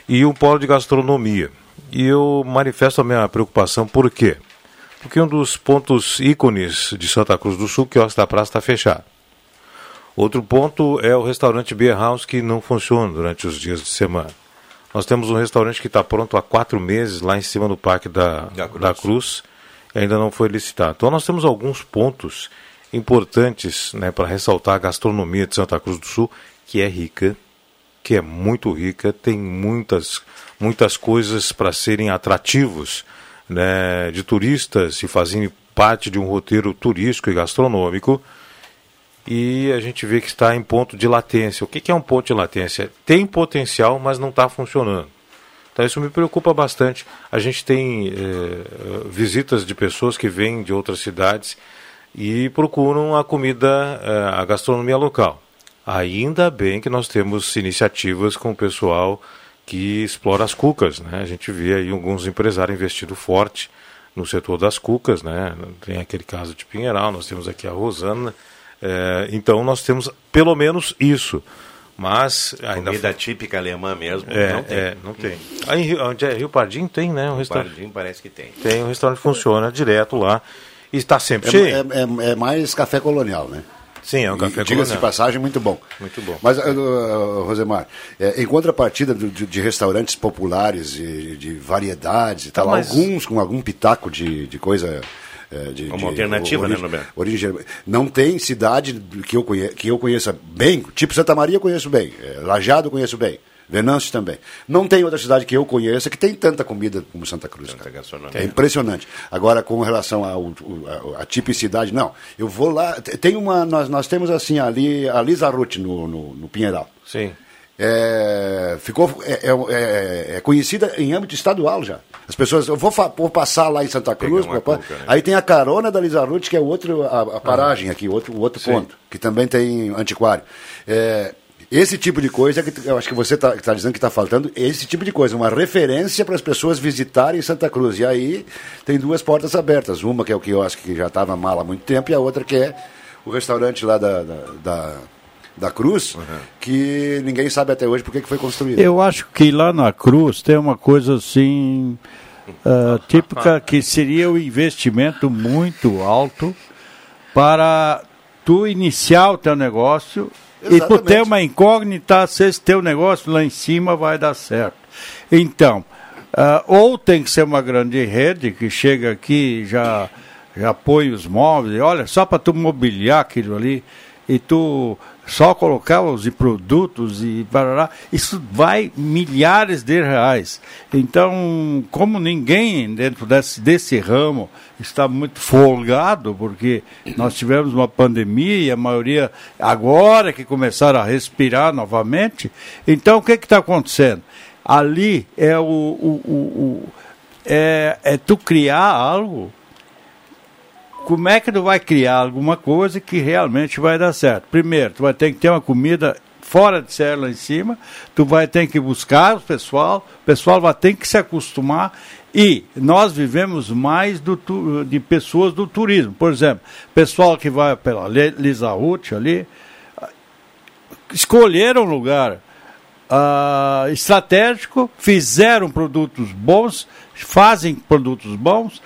e um polo de gastronomia. E eu manifesto a minha preocupação, por quê? Porque um dos pontos ícones de Santa Cruz do Sul, que é o da praça, está fechado. Outro ponto é o restaurante Beer House que não funciona durante os dias de semana. Nós temos um restaurante que está pronto há quatro meses lá em cima do Parque da, Da Cruz. da Cruz e ainda não foi licitado. Então nós temos alguns pontos importantes né, para ressaltar a gastronomia de Santa Cruz do Sul, que é rica, que é muito rica, tem muitas, muitas coisas para serem atrativos né, de turistas e fazerem parte de um roteiro turístico e gastronômico e a gente vê que está em ponto de latência. O que é um ponto de latência? Tem potencial, mas não está funcionando. Então isso me preocupa bastante. A gente tem eh, visitas de pessoas que vêm de outras cidades e procuram a comida, eh, a gastronomia local. Ainda bem que nós temos iniciativas com o pessoal que explora as cucas. Né? A gente vê aí alguns empresários investindo forte no setor das cucas. Né? Tem aquele caso de Pinheiral, nós temos aqui a Rosana. É, então nós temos pelo menos isso. Mas ainda Comida típica alemã mesmo, é, não tem. é, não tem. Aí em Rio, onde é Rio Pardinho tem, né? Um O restaurante. Pardinho parece que tem. Tem um restaurante que funciona direto lá e está sempre É, cheio. é- é- é mais café colonial, né? Sim, é um E, café Diga-se de colonial. passagem, muito bom. Muito bom. Mas, uh, uh, Rosemar, é, em contrapartida de, de restaurantes populares e de variedades e tal, mas- alguns com algum pitaco de, de coisa. É, de, Como de alternativa, né, origem- Norberto? origem- Não tem cidade que eu, conhe, que eu conheça bem, tipo Santa Maria eu conheço bem, é, Lajado eu conheço bem, Venâncio também. Não tem outra cidade que eu conheça que tem tanta comida como Santa Cruz. Tanta gastronomia. É impressionante. Agora, com relação a, tipicidade, não. Eu vou lá. te- Tem uma. Nós, nós temos assim ali a Lisa Ruth no, no, no Pinheiral. Sim. É, ficou é, é- é conhecida em âmbito estadual já. As pessoas, eu vou, vou passar lá em Santa Cruz, papai. né? aí tem a carona da Lisa Ruth, que é outro, a, a paragem aqui, outro, o outro ponto, que também tem antiquário. É, esse tipo de coisa que eu acho que você está dizendo que está faltando, esse tipo de coisa, uma referência para as pessoas visitarem Santa Cruz. E aí tem duas portas abertas, uma que é o que eu acho que já estava mal há muito tempo, e a outra que é o restaurante lá da, da, da, da Cruz, que ninguém sabe até hoje por que foi construído. Eu acho que lá na Cruz tem uma coisa assim ah, (laughs) típica que seria um investimento muito alto para tu iniciar o teu negócio e tu ter Exatamente. uma incógnita se esse teu negócio lá em cima vai dar certo. Então, ah, ou tem que ser uma grande rede que chega aqui e já, já põe os móveis, e olha, só para tu mobiliar aquilo ali, e tu só colocar os produtos e barará, isso vai milhares de reais. Então, como ninguém dentro desse, desse ramo está muito folgado, porque nós tivemos uma pandemia e a maioria agora que começaram a respirar novamente, então o que está acontecendo? Ali é o, o, o, o- é, é tu criar algo como é que tu vai criar alguma coisa que realmente vai dar certo? Primeiro, tu vai ter que ter uma comida fora de série lá em cima, tu vai ter que buscar o pessoal, o pessoal vai ter que se acostumar e nós vivemos mais do, de pessoas do turismo. Por exemplo, pessoal que vai pela Lisaúte ali, escolheram um lugar ah, estratégico, fizeram produtos bons, fazem produtos bons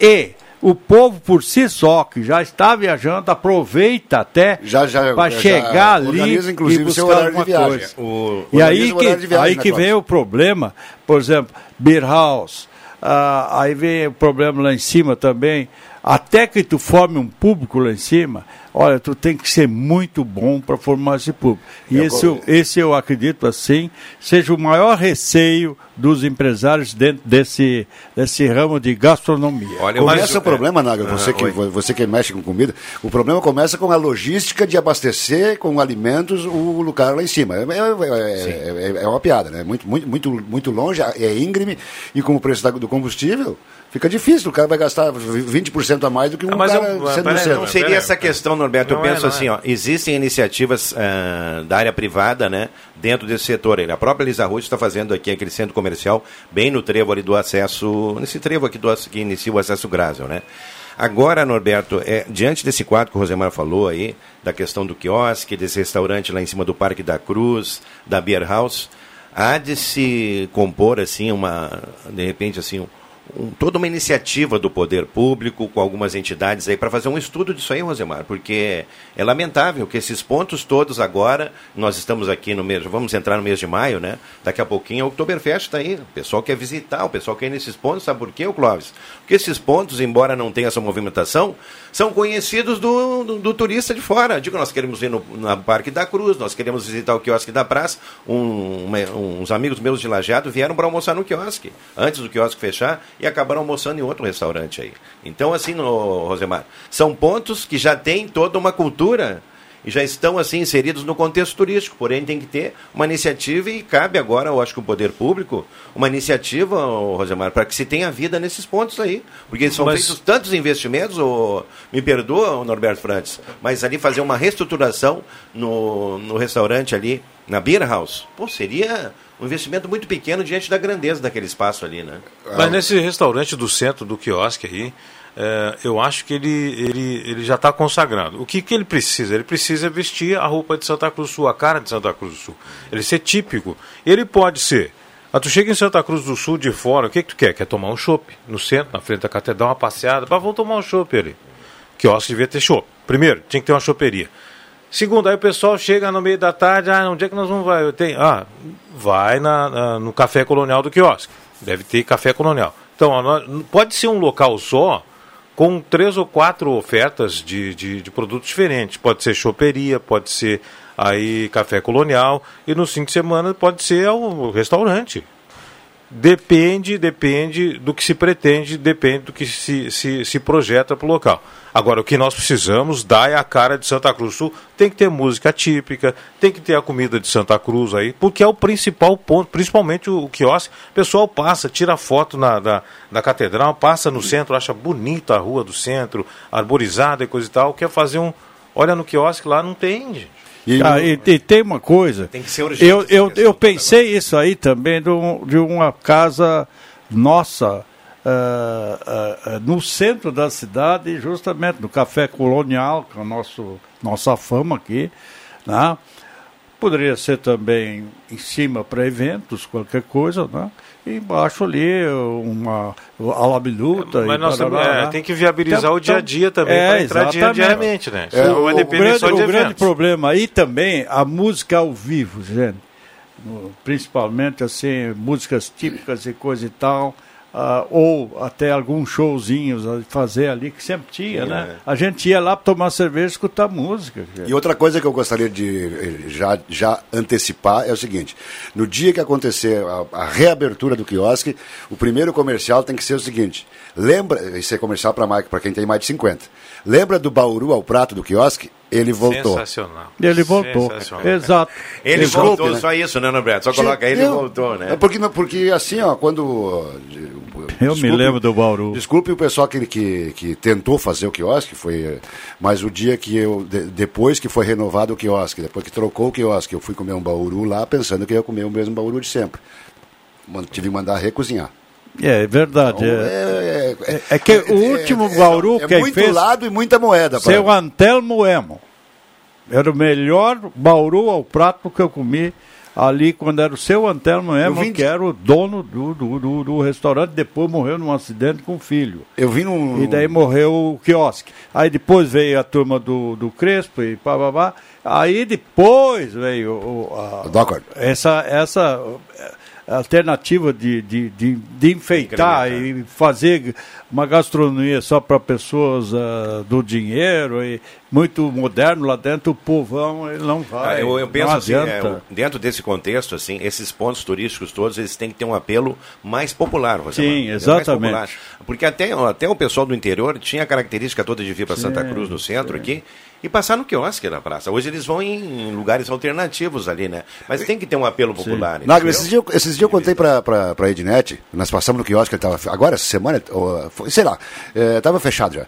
e o povo por si só, que já está viajando, aproveita até Já- já- para já chegar ali organiza, inclusive, e buscar alguma coisa. O- e aí que, viagem, aí né, que vem o problema, por exemplo, Beer House, ah, aí vem o problema lá em cima também, até que tu forme um público lá em cima, olha, tu tem que ser muito bom para formar esse público. E Eu esse, eu, esse eu acredito assim, seja o maior receio dos empresários dentro desse, desse ramo de gastronomia. Olha, Começa mas- o problema, Naga, você, que, você que mexe com comida, o problema começa com a logística de abastecer com alimentos o lugar lá em cima. É, é- é- é uma piada, né? Muito, muito, muito, muito longe, é íngreme, e com o preço da- do combustível, fica difícil. O cara vai gastar 20% a mais do que um Ah, mas cara eu- sendo no centro. Não seria Pera- essa questão, Norberto. Eu Não é, penso não assim, é. ó, existem iniciativas ah, da área privada, né, dentro desse setor. aí. A própria Elisa Ruth está fazendo aqui aquele centro comercial bem no trevo ali do acesso, nesse trevo aqui do, que inicia o acesso Grásel, né? Agora, Norberto, é, diante desse quadro que o Rosemar falou aí, da questão do quiosque, desse restaurante lá em cima do Parque da Cruz, da Beer House, há de se compor assim uma, de repente assim, um, toda uma iniciativa do poder público com algumas entidades aí para fazer um estudo disso aí, Rosemar, porque é lamentável que esses pontos todos agora, nós estamos aqui no mês, vamos entrar no mês de maio, né? Daqui a pouquinho o Oktoberfest está aí, o pessoal quer visitar, o pessoal quer ir nesses pontos, sabe por quê, o Clóvis? Porque esses pontos, embora não tenham essa movimentação, são conhecidos do, do, do turista de fora. Digo, nós queremos ir no, na Parque da Cruz, nós queremos visitar o quiosque da praça. Um- uma- uns amigos meus de Lajeado vieram para almoçar no quiosque, antes do quiosque fechar, e acabaram almoçando em outro restaurante aí. Então, assim, no, Rosemar, são pontos que já têm toda uma cultura e já estão assim inseridos no contexto turístico, porém tem que ter uma iniciativa e cabe agora, eu acho que o poder público, uma iniciativa, Rosemar, para que se tenha vida nesses pontos aí, porque são Mas- feitos tantos investimentos, ô, me perdoa, Norberto Frantes, mas ali fazer uma reestruturação no, no restaurante ali, na Beer House, pô, seria um investimento muito pequeno diante da grandeza daquele espaço ali, né? Mas nesse restaurante do centro do quiosque aí, é, eu acho que ele, ele, ele já está consagrado. O que, que ele precisa? Ele precisa vestir a roupa de Santa Cruz do Sul, a cara de Santa Cruz do Sul. Ele ser típico. Ele pode ser. Ah, tu chega em Santa Cruz do Sul de fora, o que, que tu quer? Quer tomar um chopp no centro, na frente da catedral, uma passeada. Vamos tomar um chopp ali. Quiosque devia ter chopp. Primeiro, tinha que ter uma choperia. Segundo, aí o pessoal chega no meio da tarde, ah, onde é que nós vamos vai? Tem, ah, vai na, na- no café colonial do quiosque. Deve ter café colonial. Então, pode ser um local só com três ou quatro ofertas de, de, de produtos diferentes. Pode ser choperia, pode ser aí café colonial e no fim de semana pode ser o restaurante. Depende, depende do que se pretende, depende do que se, se, se projeta para o local. Agora, o que nós precisamos dar é a cara de Santa Cruz do Sul. Tem que ter música típica, tem que ter a comida de Santa Cruz aí, porque é o principal ponto, principalmente o, o quiosque. O pessoal passa, tira foto na, da, da catedral, passa no centro, acha bonita a rua do centro, arborizada e coisa e tal, quer fazer um. Olha no quiosque lá, não tem, gente. E Ah, e, e tem uma coisa. Tem que ser urgente Eu, eu, eu pensei isso aí também de, um- de uma casa nossa ah, ah, no centro da cidade, justamente no Café Colonial, que é o nosso, nossa fama aqui. Né? Poderia ser também em cima para eventos, qualquer coisa, né? E embaixo ali uma a labiluta. Mas nós também, é, tem que viabilizar Então, o dia a dia também é, para entrar exatamente. diariamente, né? É, o, depender grande, só de o grande problema aí também a música ao vivo, gente. Principalmente assim, músicas típicas e coisa e tal. Ah, ou até alguns showzinhos a fazer ali, que sempre tinha, né? A gente ia lá tomar cerveja e escutar música. gente. E outra coisa que eu gostaria de eh, já, já antecipar é o seguinte: no dia que acontecer a, a reabertura do quiosque, o primeiro comercial tem que ser o seguinte: lembra, isso é comercial para quem tem mais de 50. Lembra do Bauru ao prato do quiosque? Ele voltou. Sensacional. Ele voltou. Sensacional. Exato. Ele Desculpe, voltou, né? só isso, né, Norberto? Só coloca ele Eu- voltou, né? É porque, porque assim, ó, quando. Eu me lembro do Bauru. Desculpe o pessoal que, que, que tentou fazer o quiosque, foi, mas o dia que eu, de- depois que foi renovado o quiosque, depois que trocou o quiosque, eu fui comer um bauru lá, pensando que eu ia comer o mesmo bauru de sempre. Tive que mandar recuzinhar. É, é verdade. Então, é. é, é- É que o último Bauru é quem muito fez lado e muita moeda. seu Antelmo Emo. Era o melhor Bauru ao prato que eu comi ali quando era o seu Antelmo Emo, de- que era o dono do, do, do, do restaurante. Depois morreu num acidente com o filho. Eu vi num. E daí morreu o quiosque. Aí depois veio a turma do, do Crespo e pá, pá, pá. Aí depois veio o, a- essa, essa alternativa de, de, de, de enfeitar e fazer uma gastronomia só para pessoas ah, do dinheiro e muito moderno lá dentro, o povão ele não vai. Ah, eu, eu penso não assim, é, dentro desse contexto, assim, esses pontos turísticos todos, eles têm que ter um apelo mais popular, Rosemar. Sim? Mais exatamente. popular. Porque até, até o pessoal do interior tinha a característica toda de vir para Santa Cruz, no centro aqui, e passar no quiosque na praça. Hoje eles vão em lugares alternativos ali, né? Mas tem que ter um apelo popular. Nagro, esses dias, eu- esses dias eu contei pra, pra, pra Ednet, nós passamos no quiosque, ele tava, agora, essa semana, ou, foi- sei lá, estava fechado já.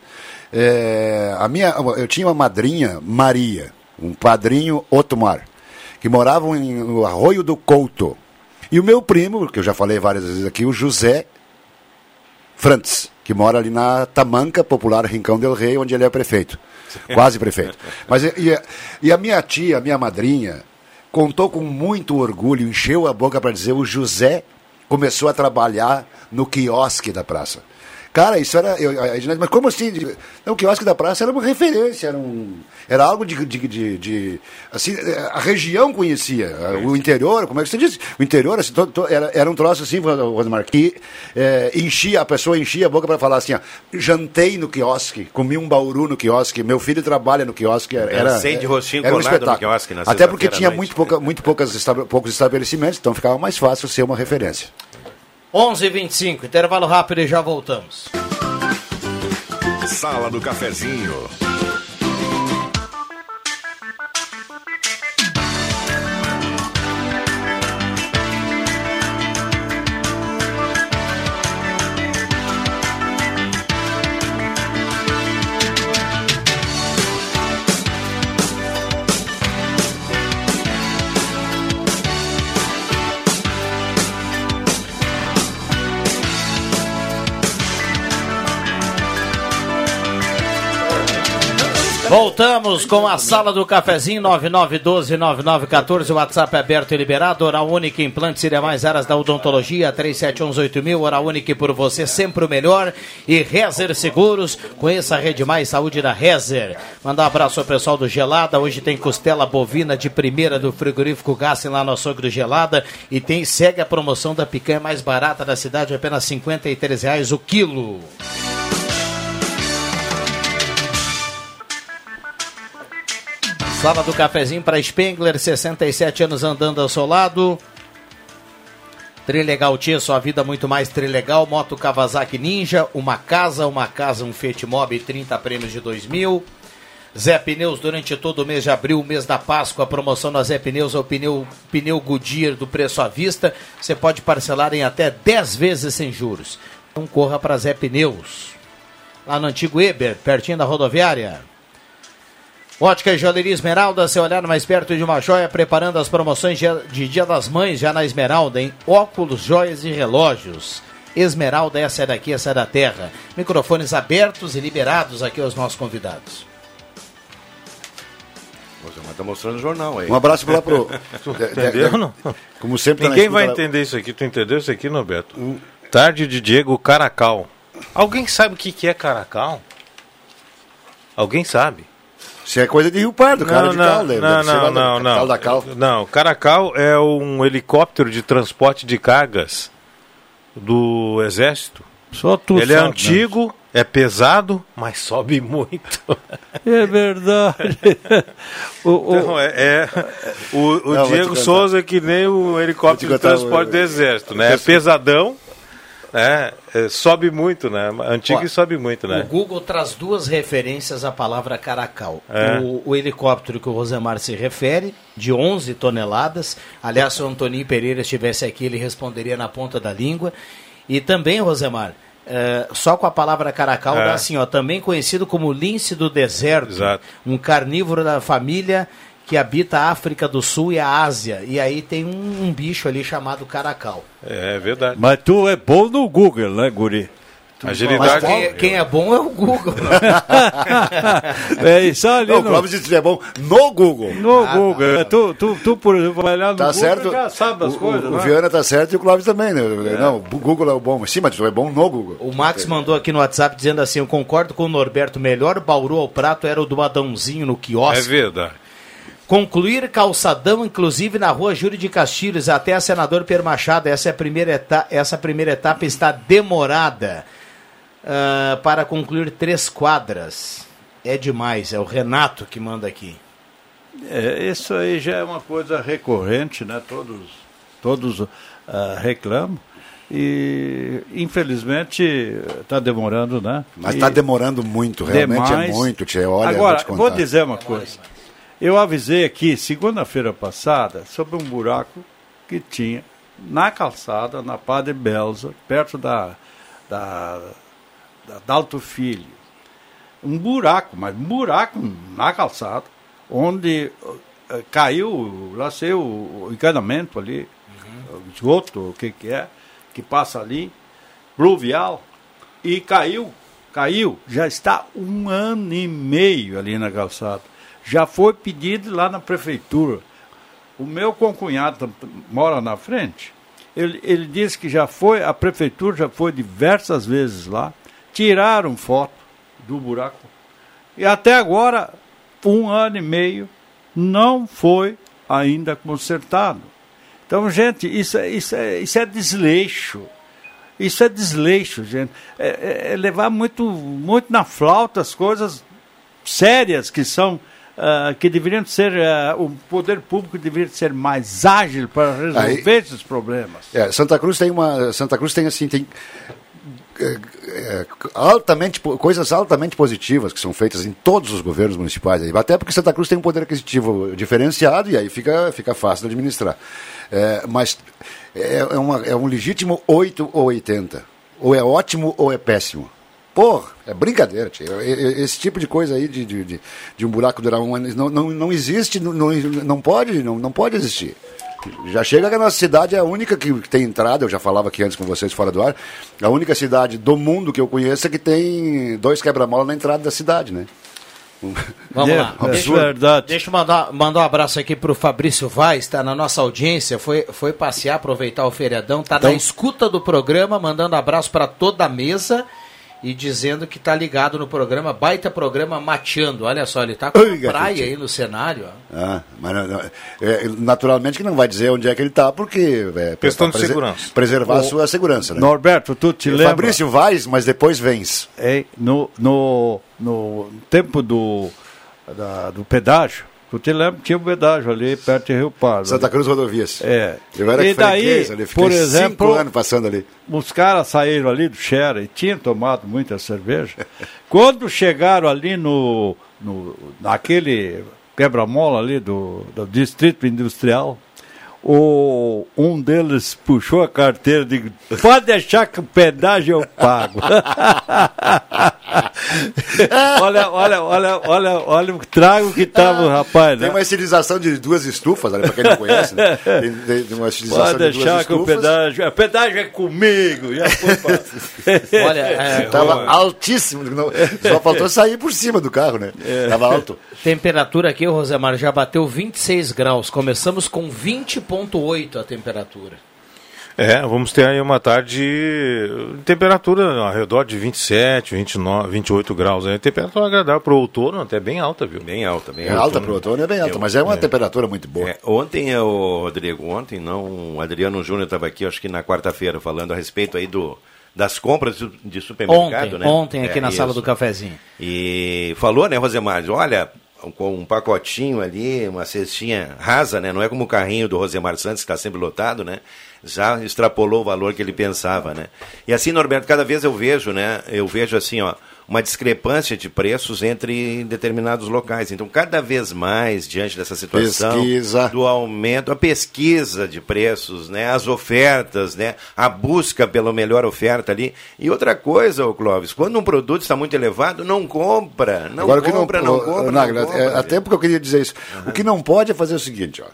É, a minha, eu tinha uma madrinha, Maria, um padrinho, Otomar, que moravam em, no Arroio do Couto. E o meu primo, que eu já falei várias vezes aqui, o José Frantz, que mora ali na Tamanca, popular Rincão del Rei, onde ele é prefeito. (laughs) Quase prefeito. Mas e, a- e a minha tia, a minha madrinha, contou com muito orgulho, encheu a boca para dizer o José começou a trabalhar no quiosque da praça. Cara, isso era. Eu, a mas como assim? Não, o quiosque da praça era uma referência, era, um, era algo de, de, de, de- Assim, a região conhecia. O interior, como é que você diz? O interior, assim, to- to- era, era um troço assim, Rosmar, que é, enchia, a pessoa enchia a boca para falar assim: ó, jantei no quiosque, comi um bauru no quiosque, meu filho trabalha no quiosque. Era, era, de rostinho era um espetáculo. quiosque Até porque tinha muito, pouca, muito poucas, poucos estabelecimentos, então ficava mais fácil ser uma referência. 11h25, intervalo rápido e já voltamos. Sala do Cafezinho. Voltamos com a sala do cafezinho 9912-9914, o WhatsApp é aberto e liberado. Oral Única Implantes e demais áreas da odontologia 37118000. Oral Única por você sempre o melhor. E Rezer Seguros, conheça a Rede Mais Saúde da Rezer. Mandar um abraço ao pessoal do Gelada. Hoje tem costela bovina de primeira do frigorífico Gassen lá no açougue do Gelada. E tem segue a promoção da picanha mais barata da cidade, apenas 53 reais o quilo. Sala do cafezinho para Spengler, 67 anos andando ao seu lado. Trilegal Tia, sua vida muito mais trilegal. Moto Kawasaki Ninja, uma casa, uma casa, um Fiat Mobi, 30 prêmios de 2000. Zé Pneus, durante todo o mês de abril, mês da Páscoa, a promoção na Zé Pneus é o pneu, pneu Goodyear do preço à vista. Você pode parcelar em até 10 vezes sem juros. Então corra para Zé Pneus. Lá no antigo Eber, pertinho da rodoviária. Ótica e Joalheria Esmeralda, seu olhar mais perto de uma joia, preparando as promoções de Dia das Mães já na Esmeralda, em óculos, joias e relógios. Esmeralda, essa é daqui, essa é da terra. Microfones abertos e liberados aqui aos nossos convidados. Tá mostrando o jornal aí. Um abraço lá pro. (laughs) Entendeu? Não? Como sempre, tá Ninguém vai entender isso aqui. Tu entendeu isso aqui, Norberto? Tarde de Diego Caracal. Alguém sabe o que, que é Caracal? Alguém sabe? Isso é coisa de Rio Pardo, cara de cal, deve- não, deve ser lá não, da não, capital não. da cal. Não, Caracal é um helicóptero de transporte de cargas do Exército. Só tu Ele é sabe, né? antigo, é pesado, mas sobe muito. É verdade. (laughs) o, o- Então, é, é- o, o Não, Diego. Souza é que nem o helicóptero de transporte o- do Exército, né? É pesadão? É, sobe muito, né? Antigo e sobe muito, O né? Google traz duas referências à palavra caracal. É. O, o helicóptero que o Rosemar se refere, de 11 toneladas. Aliás, se o Antoninho Pereira estivesse aqui, ele responderia na ponta da língua. E também, Rosemar, eh, só com a palavra caracal, É. dá assim, ó, também conhecido como lince do deserto. Exato. Um carnívoro da família que habita a África do Sul e a Ásia. E aí tem um, um bicho ali chamado caracal. É verdade. Mas tu é bom no Google, né, guri? Mas Agilidade. quem, quem é bom é o Google. (laughs) é isso ali Não, o no, Clóvis disse que é bom no Google. no Google. É, Tu, tu, tu, por exemplo, vai lá no Tá Google certo? já sabe as o, coisas, o, né? o Viana tá certo e o Clóvis também, né? Não, o Google é o bom. Sim, mas tu é bom no Google. O Max mandou aqui no WhatsApp dizendo assim: Eu concordo com o Norberto, melhor Bauru ao prato era o do Adãozinho no É quiosque. verdade. Concluir calçadão, inclusive na rua Júlio de Castilhos, até a senador Pedro Machado. Essa, é a primeira etapa, essa primeira etapa está demorada ah, para concluir três quadras. É demais, é o Renato que manda aqui. É, isso aí já é uma coisa recorrente, né? Todos, todos ah, reclamam. E, infelizmente, está demorando, né? Mas E- tá demorando muito, realmente é demais. muito, Tchê. Olha, Agora, vou te vou dizer uma coisa. Eu avisei aqui, segunda-feira passada, sobre um buraco que tinha na calçada, na Padre Belza, perto da, da, da Dalto Filho. Um buraco, mas um buraco na calçada, onde eh, caiu, lá sei, o, o encanamento ali, o esgoto, o que que é, que passa ali, pluvial, e caiu, caiu, já está um ano e meio ali na calçada. Já foi pedido lá na prefeitura. O meu concunhado mora na frente. Ele, ele disse que já foi, a prefeitura já foi diversas vezes lá, tiraram foto do buraco. E até agora, um ano e meio, não foi ainda consertado. Então, gente, isso, é- isso, é, isso é desleixo. Isso é desleixo, gente. É, é- é levar muito, muito na flauta as coisas sérias que são. Ah, que deveriam ser. ah, o poder público deveria ser mais ágil para resolver Aí- esses problemas. É, Santa Cruz tem uma. Santa Cruz tem assim, tem é, é, altamente, coisas altamente positivas que são feitas em todos os governos municipais. Até porque Santa Cruz tem um poder aquisitivo diferenciado e aí fica, fica fácil de administrar. É, mas é, é uma- é um legítimo 8 ou 80. Ou é ótimo ou é péssimo. Porra, é brincadeira, tio. Esse tipo de coisa aí de, de, de, de um buraco durar um ano não, não, não existe, não, não, não pode, não, não pode existir. Já chega que a nossa cidade é a única que tem entrada, eu já falava aqui antes com vocês fora do ar, a única cidade do mundo que eu conheço é que tem dois quebra-mola na entrada da cidade, né? Vamos É, lá. Deixa, verdade. deixa eu mandar, mandar um abraço aqui pro Fabrício Vaz, está na nossa audiência, foi, foi passear, aproveitar o feriadão, tá Então- na escuta do programa, mandando abraço para toda a mesa e dizendo que tá ligado no programa, baita programa mateando. Olha só, ele tá com Oi, uma praia garotinho. aí no cenário. Ah, mas não- não- é, naturalmente que não vai dizer onde é que ele está, porque é, Questão de segurança. preservar a sua segurança, né? Norberto, tu te lembra? Fabrício vais, mas depois vens. É, no, no, no tempo do, da- do pedágio, tu te lembra que tinha um pedágio ali perto de Rio Pardo. Santa Cruz Rodovias. É. Eu era E daí, ali, fiquei por cinco exemplo, anos passando ali. os caras saíram ali do Xera e tinham tomado muita cerveja. Quando chegaram ali no, no naquele quebra-mola ali do, do distrito industrial, o, um deles puxou a carteira e disse, pode deixar que o pedágio eu pago. (laughs) olha, olha, olha, olha, olha o trago que tava o rapaz, né? Tem uma estilização de duas estufas, olha, pra quem não conhece, né? (laughs) Tem, tem uma estilização Pode de duas deixar que o estufas. pedágio, o pedágio é comigo, já foi pra... Olha, é, (laughs) Tava altíssimo, não- só faltou sair por cima do carro, né? Tava alto. temperatura aqui, Rosemar, já bateu 26 graus. Começamos com 20,8 a temperatura. É, vamos ter aí uma tarde temperatura ao redor de 27, 29, 28 graus. É temperatura agradável para o outono, até bem alta, viu? Bem alta, bem É alta. alta pro outono, é bem alta, mas é uma temperatura muito boa. É, ontem, o Rodrigo, ontem não, o Adriano Júnior estava aqui, acho que na quarta-feira, falando a respeito aí do, das compras de- supermercado, Ontem, né? ontem aqui É, na sala isso. do cafezinho. E falou, né, Rosemar, olha, com um pacotinho ali, uma cestinha rasa, né? Não é como o carrinho do Rosemar Santos, que está sempre lotado, né? Já extrapolou o valor que ele pensava, né? E assim, Norberto, cada vez eu vejo, né? Eu vejo assim, ó, uma discrepância de preços entre determinados locais. Então, cada vez mais, diante dessa situação Pesquisa. do aumento, a pesquisa de preços, né? As ofertas, né? A busca pela melhor oferta ali. E outra coisa, ô Clóvis, quando um produto está muito elevado, não compra. Não Agora, o que compra, não, não, compra. Não Nagla, compra, é, até porque eu queria dizer isso. O que não pode é fazer o seguinte, ó.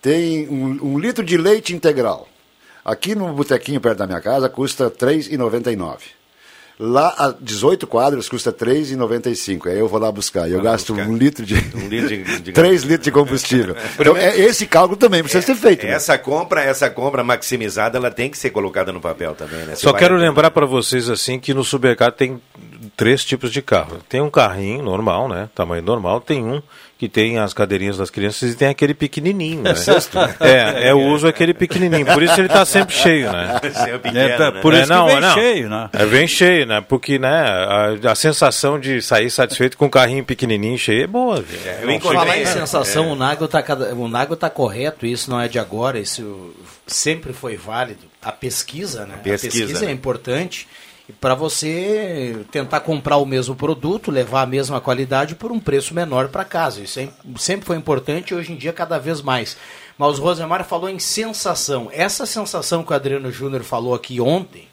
Tem um, um litro de leite integral. Aqui no botequinho perto da minha casa custa R$ 3,99. Lá, a 18 quadros custa R$ 3,95. Aí eu vou lá buscar. E eu Vai gasto buscar. um litro de. Um litro de- de- (laughs) 3 litros de combustível. (laughs) então, é, esse cálculo também precisa ser feito. né? Essa compra, essa compra maximizada, ela tem que ser colocada no papel também, né? Você Só quero lembrar para vocês assim que no supermercado tem três tipos de carro. Tem um carrinho normal, né? Tamanho normal. Tem um que tem as cadeirinhas das crianças e tem aquele pequenininho, né? É, é, eu uso aquele pequenininho. Por isso ele tá sempre cheio, né? (laughs) É É, né? por É, isso não, que vem não. cheio, né? É bem cheio, né? Porque, né, a, a sensação de sair satisfeito com um carrinho pequenininho cheio é boa. viu? Eu Não, Falar em É, sensação, o Nago tá cada- o Nago tá correto, isso não é de agora, isso sempre foi válido. A pesquisa, né? pesquisa, a pesquisa né? é importante para você tentar comprar o mesmo produto, levar a mesma qualidade por um preço menor para casa. Isso é- sempre foi importante e hoje em dia cada vez mais. Mas o Rosemar falou em sensação. Essa sensação que o Adriano Júnior falou aqui ontem,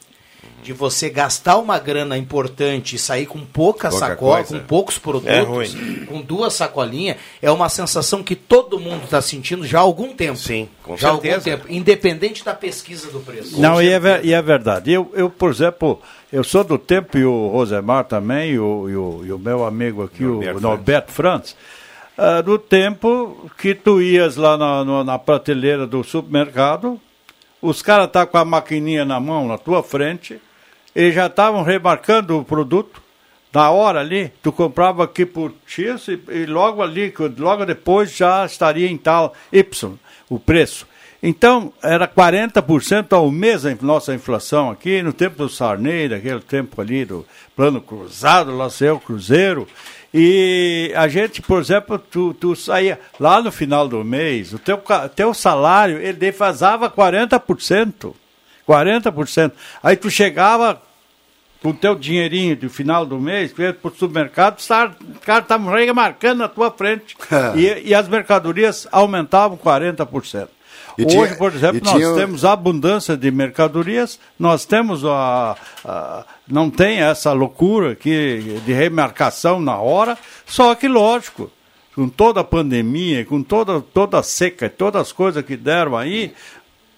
de você gastar uma grana importante e sair com pouca, Pouca sacola, coisa. com poucos produtos, É com duas sacolinhas, é uma sensação que todo mundo está sentindo já há algum tempo. Sim, com já há algum certeza. tempo, independente da pesquisa do preço. Não, e é, ver- e é verdade. Eu, eu, por exemplo, eu sou do tempo, e o Rosemar também, e o, e o, e o meu amigo aqui, Norberto o Norberto Franz, ah, do tempo que tu ias lá na, na prateleira do supermercado, os caras estavam com a maquininha na mão, na tua frente, e já estavam remarcando o produto. Na hora ali, tu comprava aqui por X e, e logo ali, logo depois já estaria em tal Y o preço. Então, era 40% ao mês a nossa inflação aqui, no tempo do Sarney, daquele tempo ali do plano cruzado, lá seu Cruzeiro. E a gente, por exemplo, tu, tu saía lá no final do mês, o teu, teu salário, ele defasava 40%. 40%. Aí tu chegava com o teu dinheirinho do final do mês, tu ia pro supermercado, tá- o cara estava remarcando na tua frente. (laughs) e, e as mercadorias aumentavam 40%. E Hoje, tinha- por exemplo, nós tinha- temos abundância de mercadorias, nós temos a, a- não tem essa loucura aqui de remarcação na hora, só que lógico, com toda a pandemia, com toda, toda a seca, todas as coisas que deram aí,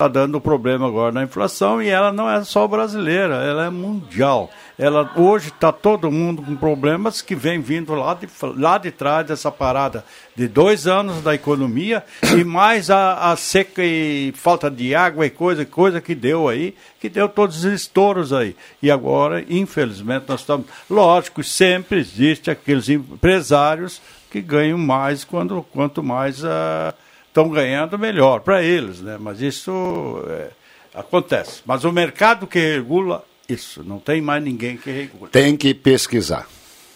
está dando problema agora na inflação e ela não é só brasileira, ela é mundial. Ela, hoje está todo mundo com problemas que vem vindo lá de, lá de trás dessa parada de dois anos da economia e mais a, a seca e falta de água e coisa, coisa que deu aí, que deu todos os estouros aí. E agora, infelizmente, nós estamos. Lógico, sempre existe aqueles empresários que ganham mais quando, quanto mais. ah, estão ganhando melhor para eles, né? Mas isso é, acontece. Mas o mercado que regula isso, não tem mais ninguém que regula. Tem que pesquisar.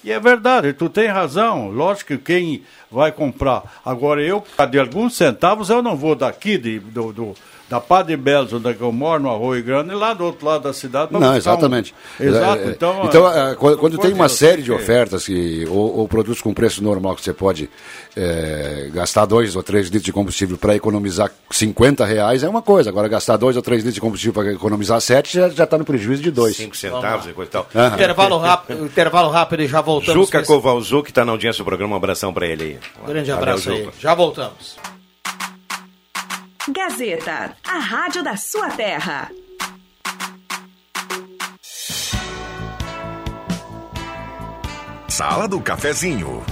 E é verdade, tu tem razão. Lógico que quem vai comprar. Agora eu, de alguns centavos, eu não vou daqui de, do, do da Padre Belos, onde é eu moro, no Arroio Grande, e lá do outro lado da cidade. Não, exatamente. Um... Exato. É, então, então é, quando, quando tem uma série de ofertas que, ou, ou, produtos com preço normal que você pode é, gastar dois ou três litros de combustível para economizar 50 reais é uma coisa. Agora, gastar dois ou três litros de combustível para economizar sete já está no prejuízo de dois. Cinco centavos e coisa e tal. Uhum. Intervalo, rápido, intervalo rápido e já voltamos. Juca Kovalzu, que está na audiência do programa, um abração para ele aí. Grande abraço aí. Já voltamos. Gazeta, a rádio da sua terra. Sala do Cafezinho.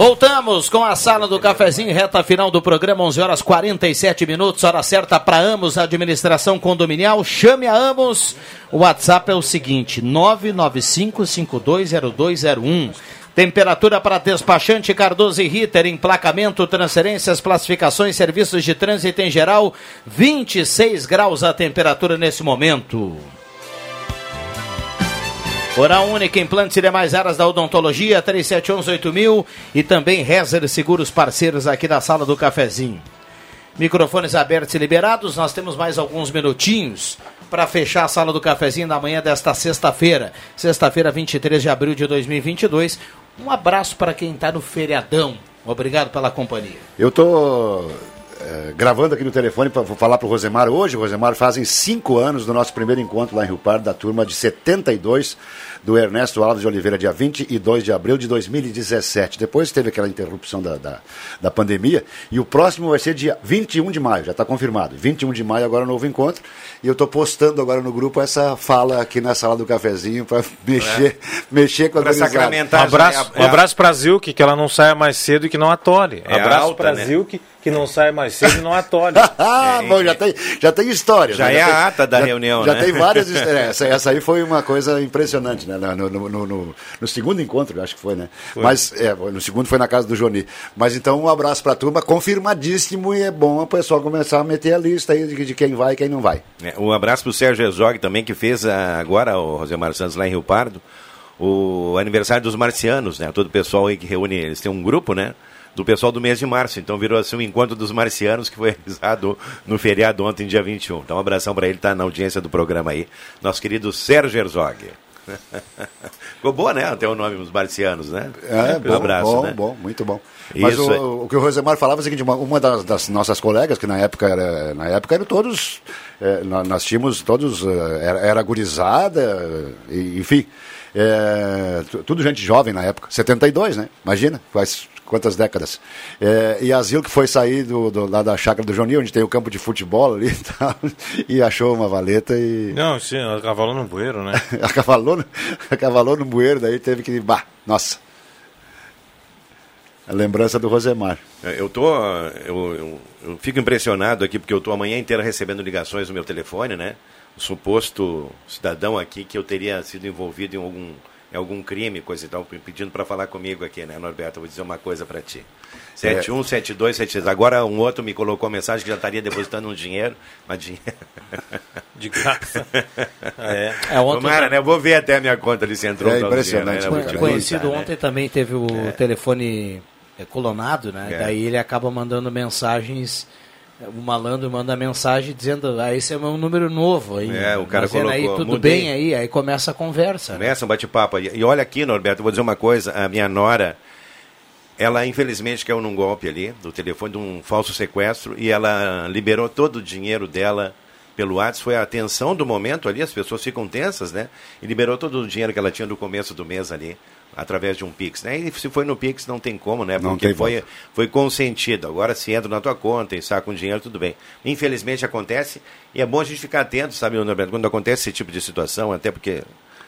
Voltamos com a sala do cafezinho, reta final do programa, 11 horas 47 minutos, hora certa para Amos Administração Condominial. Chame a Amos. O WhatsApp é o seguinte: 995520201. Temperatura para despachante Cardoso e Ritter, emplacamento, transferências, classificações, serviços de trânsito em geral, 26 graus a temperatura nesse momento. Oral Única, implantes e demais áreas da odontologia, 37118000 e também Rezer Seguros parceiros aqui da sala do cafezinho. Microfones abertos e liberados, nós temos mais alguns minutinhos para fechar a sala do cafezinho na manhã desta sexta-feira, sexta-feira, 23 de abril de 2022. Um abraço para quem está no feriadão. Obrigado pela companhia. Eu estou é, gravando aqui no telefone para falar para o Rosemar hoje. Rosemar, fazem cinco anos do nosso primeiro encontro lá em Rio Pardo, da turma de 72 do Ernesto Alves de Oliveira, dia 22 de abril de 2017. Depois teve aquela interrupção da, da, da pandemia. E o próximo vai ser dia 21 de maio, já está confirmado. 21 de maio, agora novo encontro. E eu estou postando agora no grupo essa fala aqui na sala do cafezinho para (laughs) mexer, é. mexer com a pra sacramentar. Um abraço, é, um abraço para a Zilke, que ela não saia mais cedo e que não atole. É abraço para a né? Zilke que não sai mais cedo e não atole. (laughs) ah, é, bom, já tem, já tem história. Já né? é já a tem, ata da já, reunião, Já né? tem várias (laughs) histórias. Essa, essa, aí foi uma coisa impressionante, né? No, no, no, no, no segundo encontro, acho que foi, né? Foi. Mas, é, no segundo foi na casa do Joni. Mas então, um abraço para a turma, confirmadíssimo e é bom o pessoal começar a meter a lista aí de, de quem vai e quem não vai. É, um abraço para o Sérgio Ezog também, que fez a, agora, o Rosemar Santos lá em Rio Pardo, o aniversário dos marcianos, né? Todo o pessoal aí que reúne, eles têm um grupo, né? do pessoal do mês de março. Então virou assim um encontro dos marcianos que foi (laughs) realizado no feriado ontem, dia 21. Então um abração para ele, tá na audiência do programa aí. Nosso querido Sérgio Herzog. (laughs) Ficou boa, né? Até o nome dos marcianos, né? É, bom, um abraço, bom, né? bom, muito bom. Mas o, o, que o Rosemar falava é o seguinte, uma, uma das, das, nossas colegas, que na época era, na época eram todos, é, nós, tínhamos todos, é, era, era gurizada, enfim, é, tudo gente jovem na época, 72, né? Imagina, faz quantas décadas. É, e a Zil que foi sair do, do, lá da chácara do Joninho, onde tem o campo de futebol ali e (laughs) tal, e achou uma valeta e. Não, sim, ela cavalou no bueiro, né? (laughs) cavalou, no, cavalou no bueiro, daí teve que. Bah, nossa. A lembrança do Rosemar. É, eu tô. Eu, eu, eu fico impressionado aqui, porque eu tô a manhã inteira recebendo ligações no meu telefone, né? O suposto cidadão aqui que eu teria sido envolvido em algum em algum crime, coisa e tal, pedindo para falar comigo aqui, né, Norberto? Eu vou dizer uma coisa para ti. 717276. É. Agora um outro me colocou a mensagem que já estaria depositando um dinheiro, mas dinheiro. De graça. (laughs) é. é ontem Tomara, né? Eu vou ver até a minha conta ali se entrou. É impressionante. Dinheiro, né? Conhecido né? ontem também teve o é. telefone colonado, né? É. Daí ele acaba mandando mensagens o malandro manda mensagem dizendo, ah, esse é um número novo aí. É, o cara colocou. Aí, tudo mudei. bem aí, aí começa a conversa. Né? Começa né? um bate-papo. E olha aqui, Norberto, eu vou dizer uma coisa, a minha nora, ela infelizmente caiu num golpe ali, do telefone, de um falso sequestro, e ela liberou todo o dinheiro dela pelo WhatsApp, foi a atenção do momento ali, as pessoas ficam tensas, né? E liberou todo o dinheiro que ela tinha no começo do mês ali através de um Pix, né? E se foi no Pix não tem como, né? Porque foi, foi consentido. Agora se entra na tua conta e saca um dinheiro, tudo bem. Infelizmente acontece e é bom a gente ficar atento, sabe, Norberto, quando acontece esse tipo de situação, até porque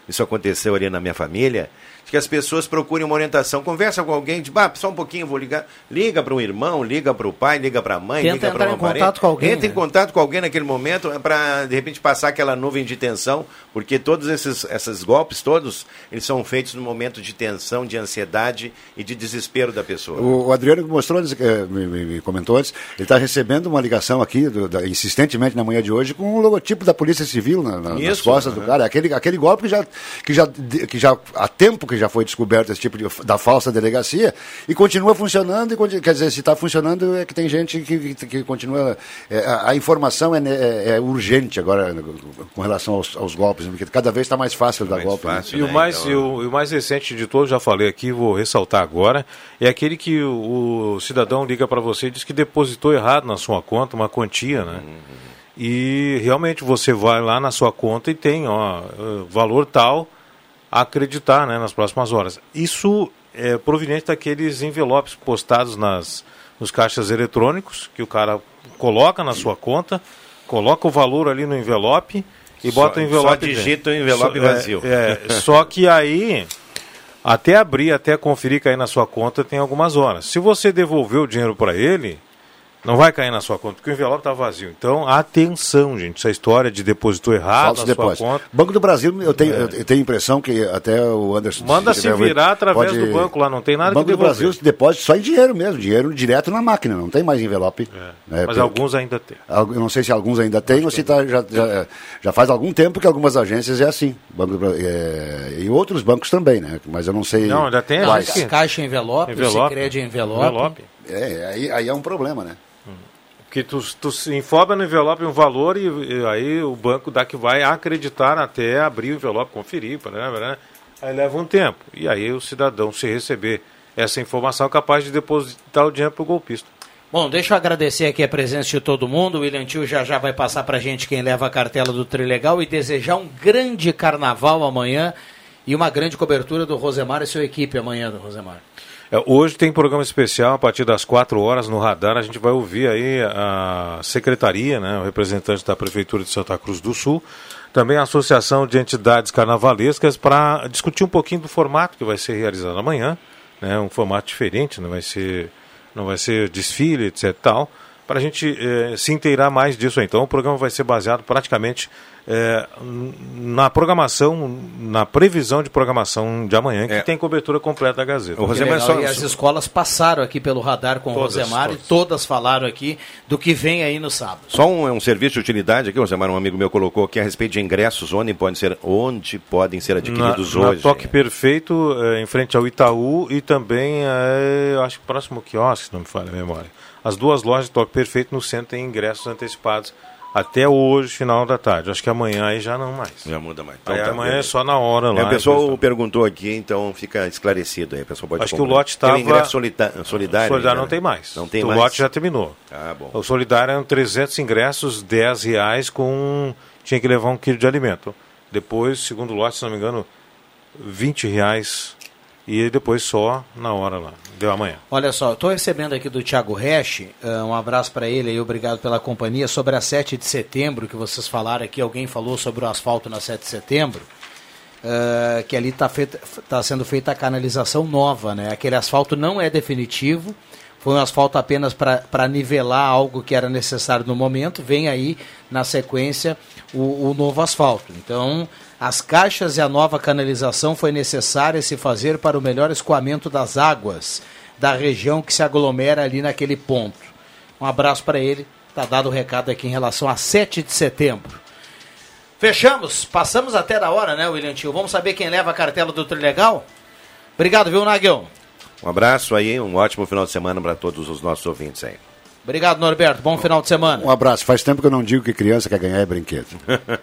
isso aconteceu ali na minha família, que as pessoas procurem uma orientação. Conversa com alguém, de, ah, só um pouquinho, vou ligar. Liga para um irmão, liga para o pai, liga para a mãe, Tenta liga para uma entrar em contato com alguém, Entra né? em contato com alguém naquele momento para, de repente, passar aquela nuvem de tensão, porque todos esses, esses golpes, todos, eles são feitos no momento de tensão, de ansiedade e de desespero da pessoa. O, o Adriano mostrou, eh, me, me- me comentou antes, ele está recebendo uma ligação aqui, do- da- insistentemente na manhã de hoje, com o logotipo da Polícia Civil na- na- nas Isso, costas do aham. cara. Aquele, aquele golpe que já, que, já, que já há tempo que já foi descoberto esse tipo de, da falsa delegacia e continua funcionando. E, quer dizer, se está funcionando é que tem gente que, que, que continua. é, a, a informação é, é- é urgente agora com relação aos, aos golpes, porque cada vez está mais fácil dar golpe. né? E o, mais, e, o, e o mais recente de todos, já falei aqui, vou ressaltar agora, é aquele que o, o cidadão liga para você e diz que depositou errado na sua conta uma quantia, né? E realmente você vai lá na sua conta e tem, ó, eh, valor tal a acreditar, né, nas próximas horas. Isso é proveniente daqueles envelopes postados nas, nos caixas eletrônicos que o cara coloca na sua conta, coloca o valor ali no envelope e Só- bota o envelope só digita o envelope Só- é, vazio. é, (laughs) só que aí, até abrir, até conferir cair na sua conta, tem algumas horas. Se você devolver o dinheiro para ele, não vai cair na sua conta, porque o envelope está vazio. Então, atenção, gente. Essa história de depositou errado Falso na depósito. sua conta. Banco do Brasil, eu tenho, eu tenho a impressão que até o Anderson. Manda se se virar através pode- do banco lá, não tem nada Banco que do. Brasil depósito só em dinheiro mesmo, dinheiro direto na máquina, não tem mais envelope. né, Mas pelo- alguns ainda tem. Eu não sei se alguns ainda têm ou se tá, já, já, já faz algum tempo que algumas agências é assim. Banco do é, e outros bancos também, né? Mas eu não sei. Não, ainda tem quais. Caixa envelope, Envelope. Sicredi envelope. Envelope. É, aí, aí é um problema, né? Porque tu, tu se informa no envelope um valor e, e aí o banco dá que vai acreditar até abrir o envelope, conferir, né, né, aí leva um tempo. E aí o cidadão, se receber essa informação, é capaz de depositar o dinheiro para o golpista. Bom, deixa eu agradecer aqui a presença de todo mundo. O William Tio já já vai passar pra gente quem leva a cartela do Trilegal e desejar um grande carnaval amanhã e uma grande cobertura do Rosemar e sua equipe amanhã do Rosemar. É, hoje tem programa especial a partir das 4 horas no radar. A gente vai ouvir aí a secretaria, né, o representante da Prefeitura de Santa Cruz do Sul, também a Associação de Entidades Carnavalescas, para discutir um pouquinho do formato que vai ser realizado amanhã. Né, um formato diferente, não vai ser, não vai ser desfile, etc. Tal, para a gente eh, se inteirar mais disso. Então, o programa vai ser baseado praticamente n- na programação, na previsão de programação de amanhã, que tem cobertura completa da Gazeta. Que legal. E as escolas passaram aqui pelo radar com Todas, o Rosemar todas. e todas falaram aqui do que vem aí no sábado. Só um, um serviço de utilidade aqui, o Zemar, um amigo meu colocou aqui a respeito de ingressos, onde podem ser, onde podem ser adquiridos na, na hoje. Toque Perfeito, eh, em frente ao Itaú e também, eh, acho que próximo ao quiosque, se não me falha a memória. As duas lojas de Toque Perfeito no centro têm ingressos antecipados até hoje, final da tarde. Acho que amanhã aí já não mais. Já muda mais. Aí Então tá, amanhã é beleza. só na hora lá. É, o pessoal perguntou aqui, então fica esclarecido aí. O pessoal pode Acho que o comprar. lote Tem o estava... ingresso solidário. Solidário ainda, não né? tem mais. Não tem o mais. lote já terminou. Ah, bom. O solidário eram 300 ingressos, 10 reais com... Tinha que levar um quilo de alimento. Depois, segundo lote, se não me engano, 20 reais. E depois só na hora lá. Deu amanhã. Olha só, estou recebendo aqui do Thiago Resch, eh, um abraço para ele e obrigado pela companhia, sobre a 7 de setembro, que vocês falaram aqui, alguém falou sobre o asfalto na 7 de setembro, eh, que ali está tá sendo feita a canalização nova, né? Aquele asfalto não é definitivo, foi um asfalto apenas para nivelar algo que era necessário no momento, vem aí na sequência o, o novo asfalto. Então, as caixas e a nova canalização foi necessária se fazer para o melhor escoamento das águas da região que se aglomera ali naquele ponto. Um abraço para ele, está dado o recado aqui em relação a 7 de setembro. Fechamos, passamos até da hora, né, William Tio? Vamos saber quem leva a cartela do Trilegal? Obrigado, viu, Naguião? Um abraço aí, um ótimo final de semana para todos os nossos ouvintes aí. Obrigado, Norberto. Bom final de semana. Um abraço. Faz tempo que eu não digo que criança quer ganhar é brinquedo.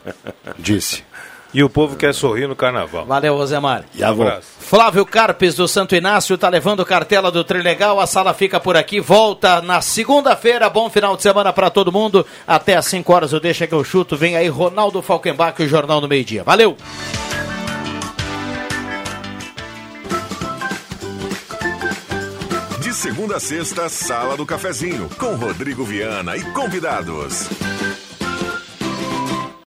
(laughs) Disse. E o povo quer sorrir no carnaval. Valeu, Rosemar. E avô. Flávio Carpes do Santo Inácio está levando cartela do Trilegal. A sala fica por aqui. Volta na segunda-feira. Bom final de semana para todo mundo. Até às 5 horas eu deixo que eu chuto. Vem aí Ronaldo Falkenbach e o Jornal do Meio Dia. Valeu! De segunda a sexta, Sala do Cafezinho, com Rodrigo Viana e convidados.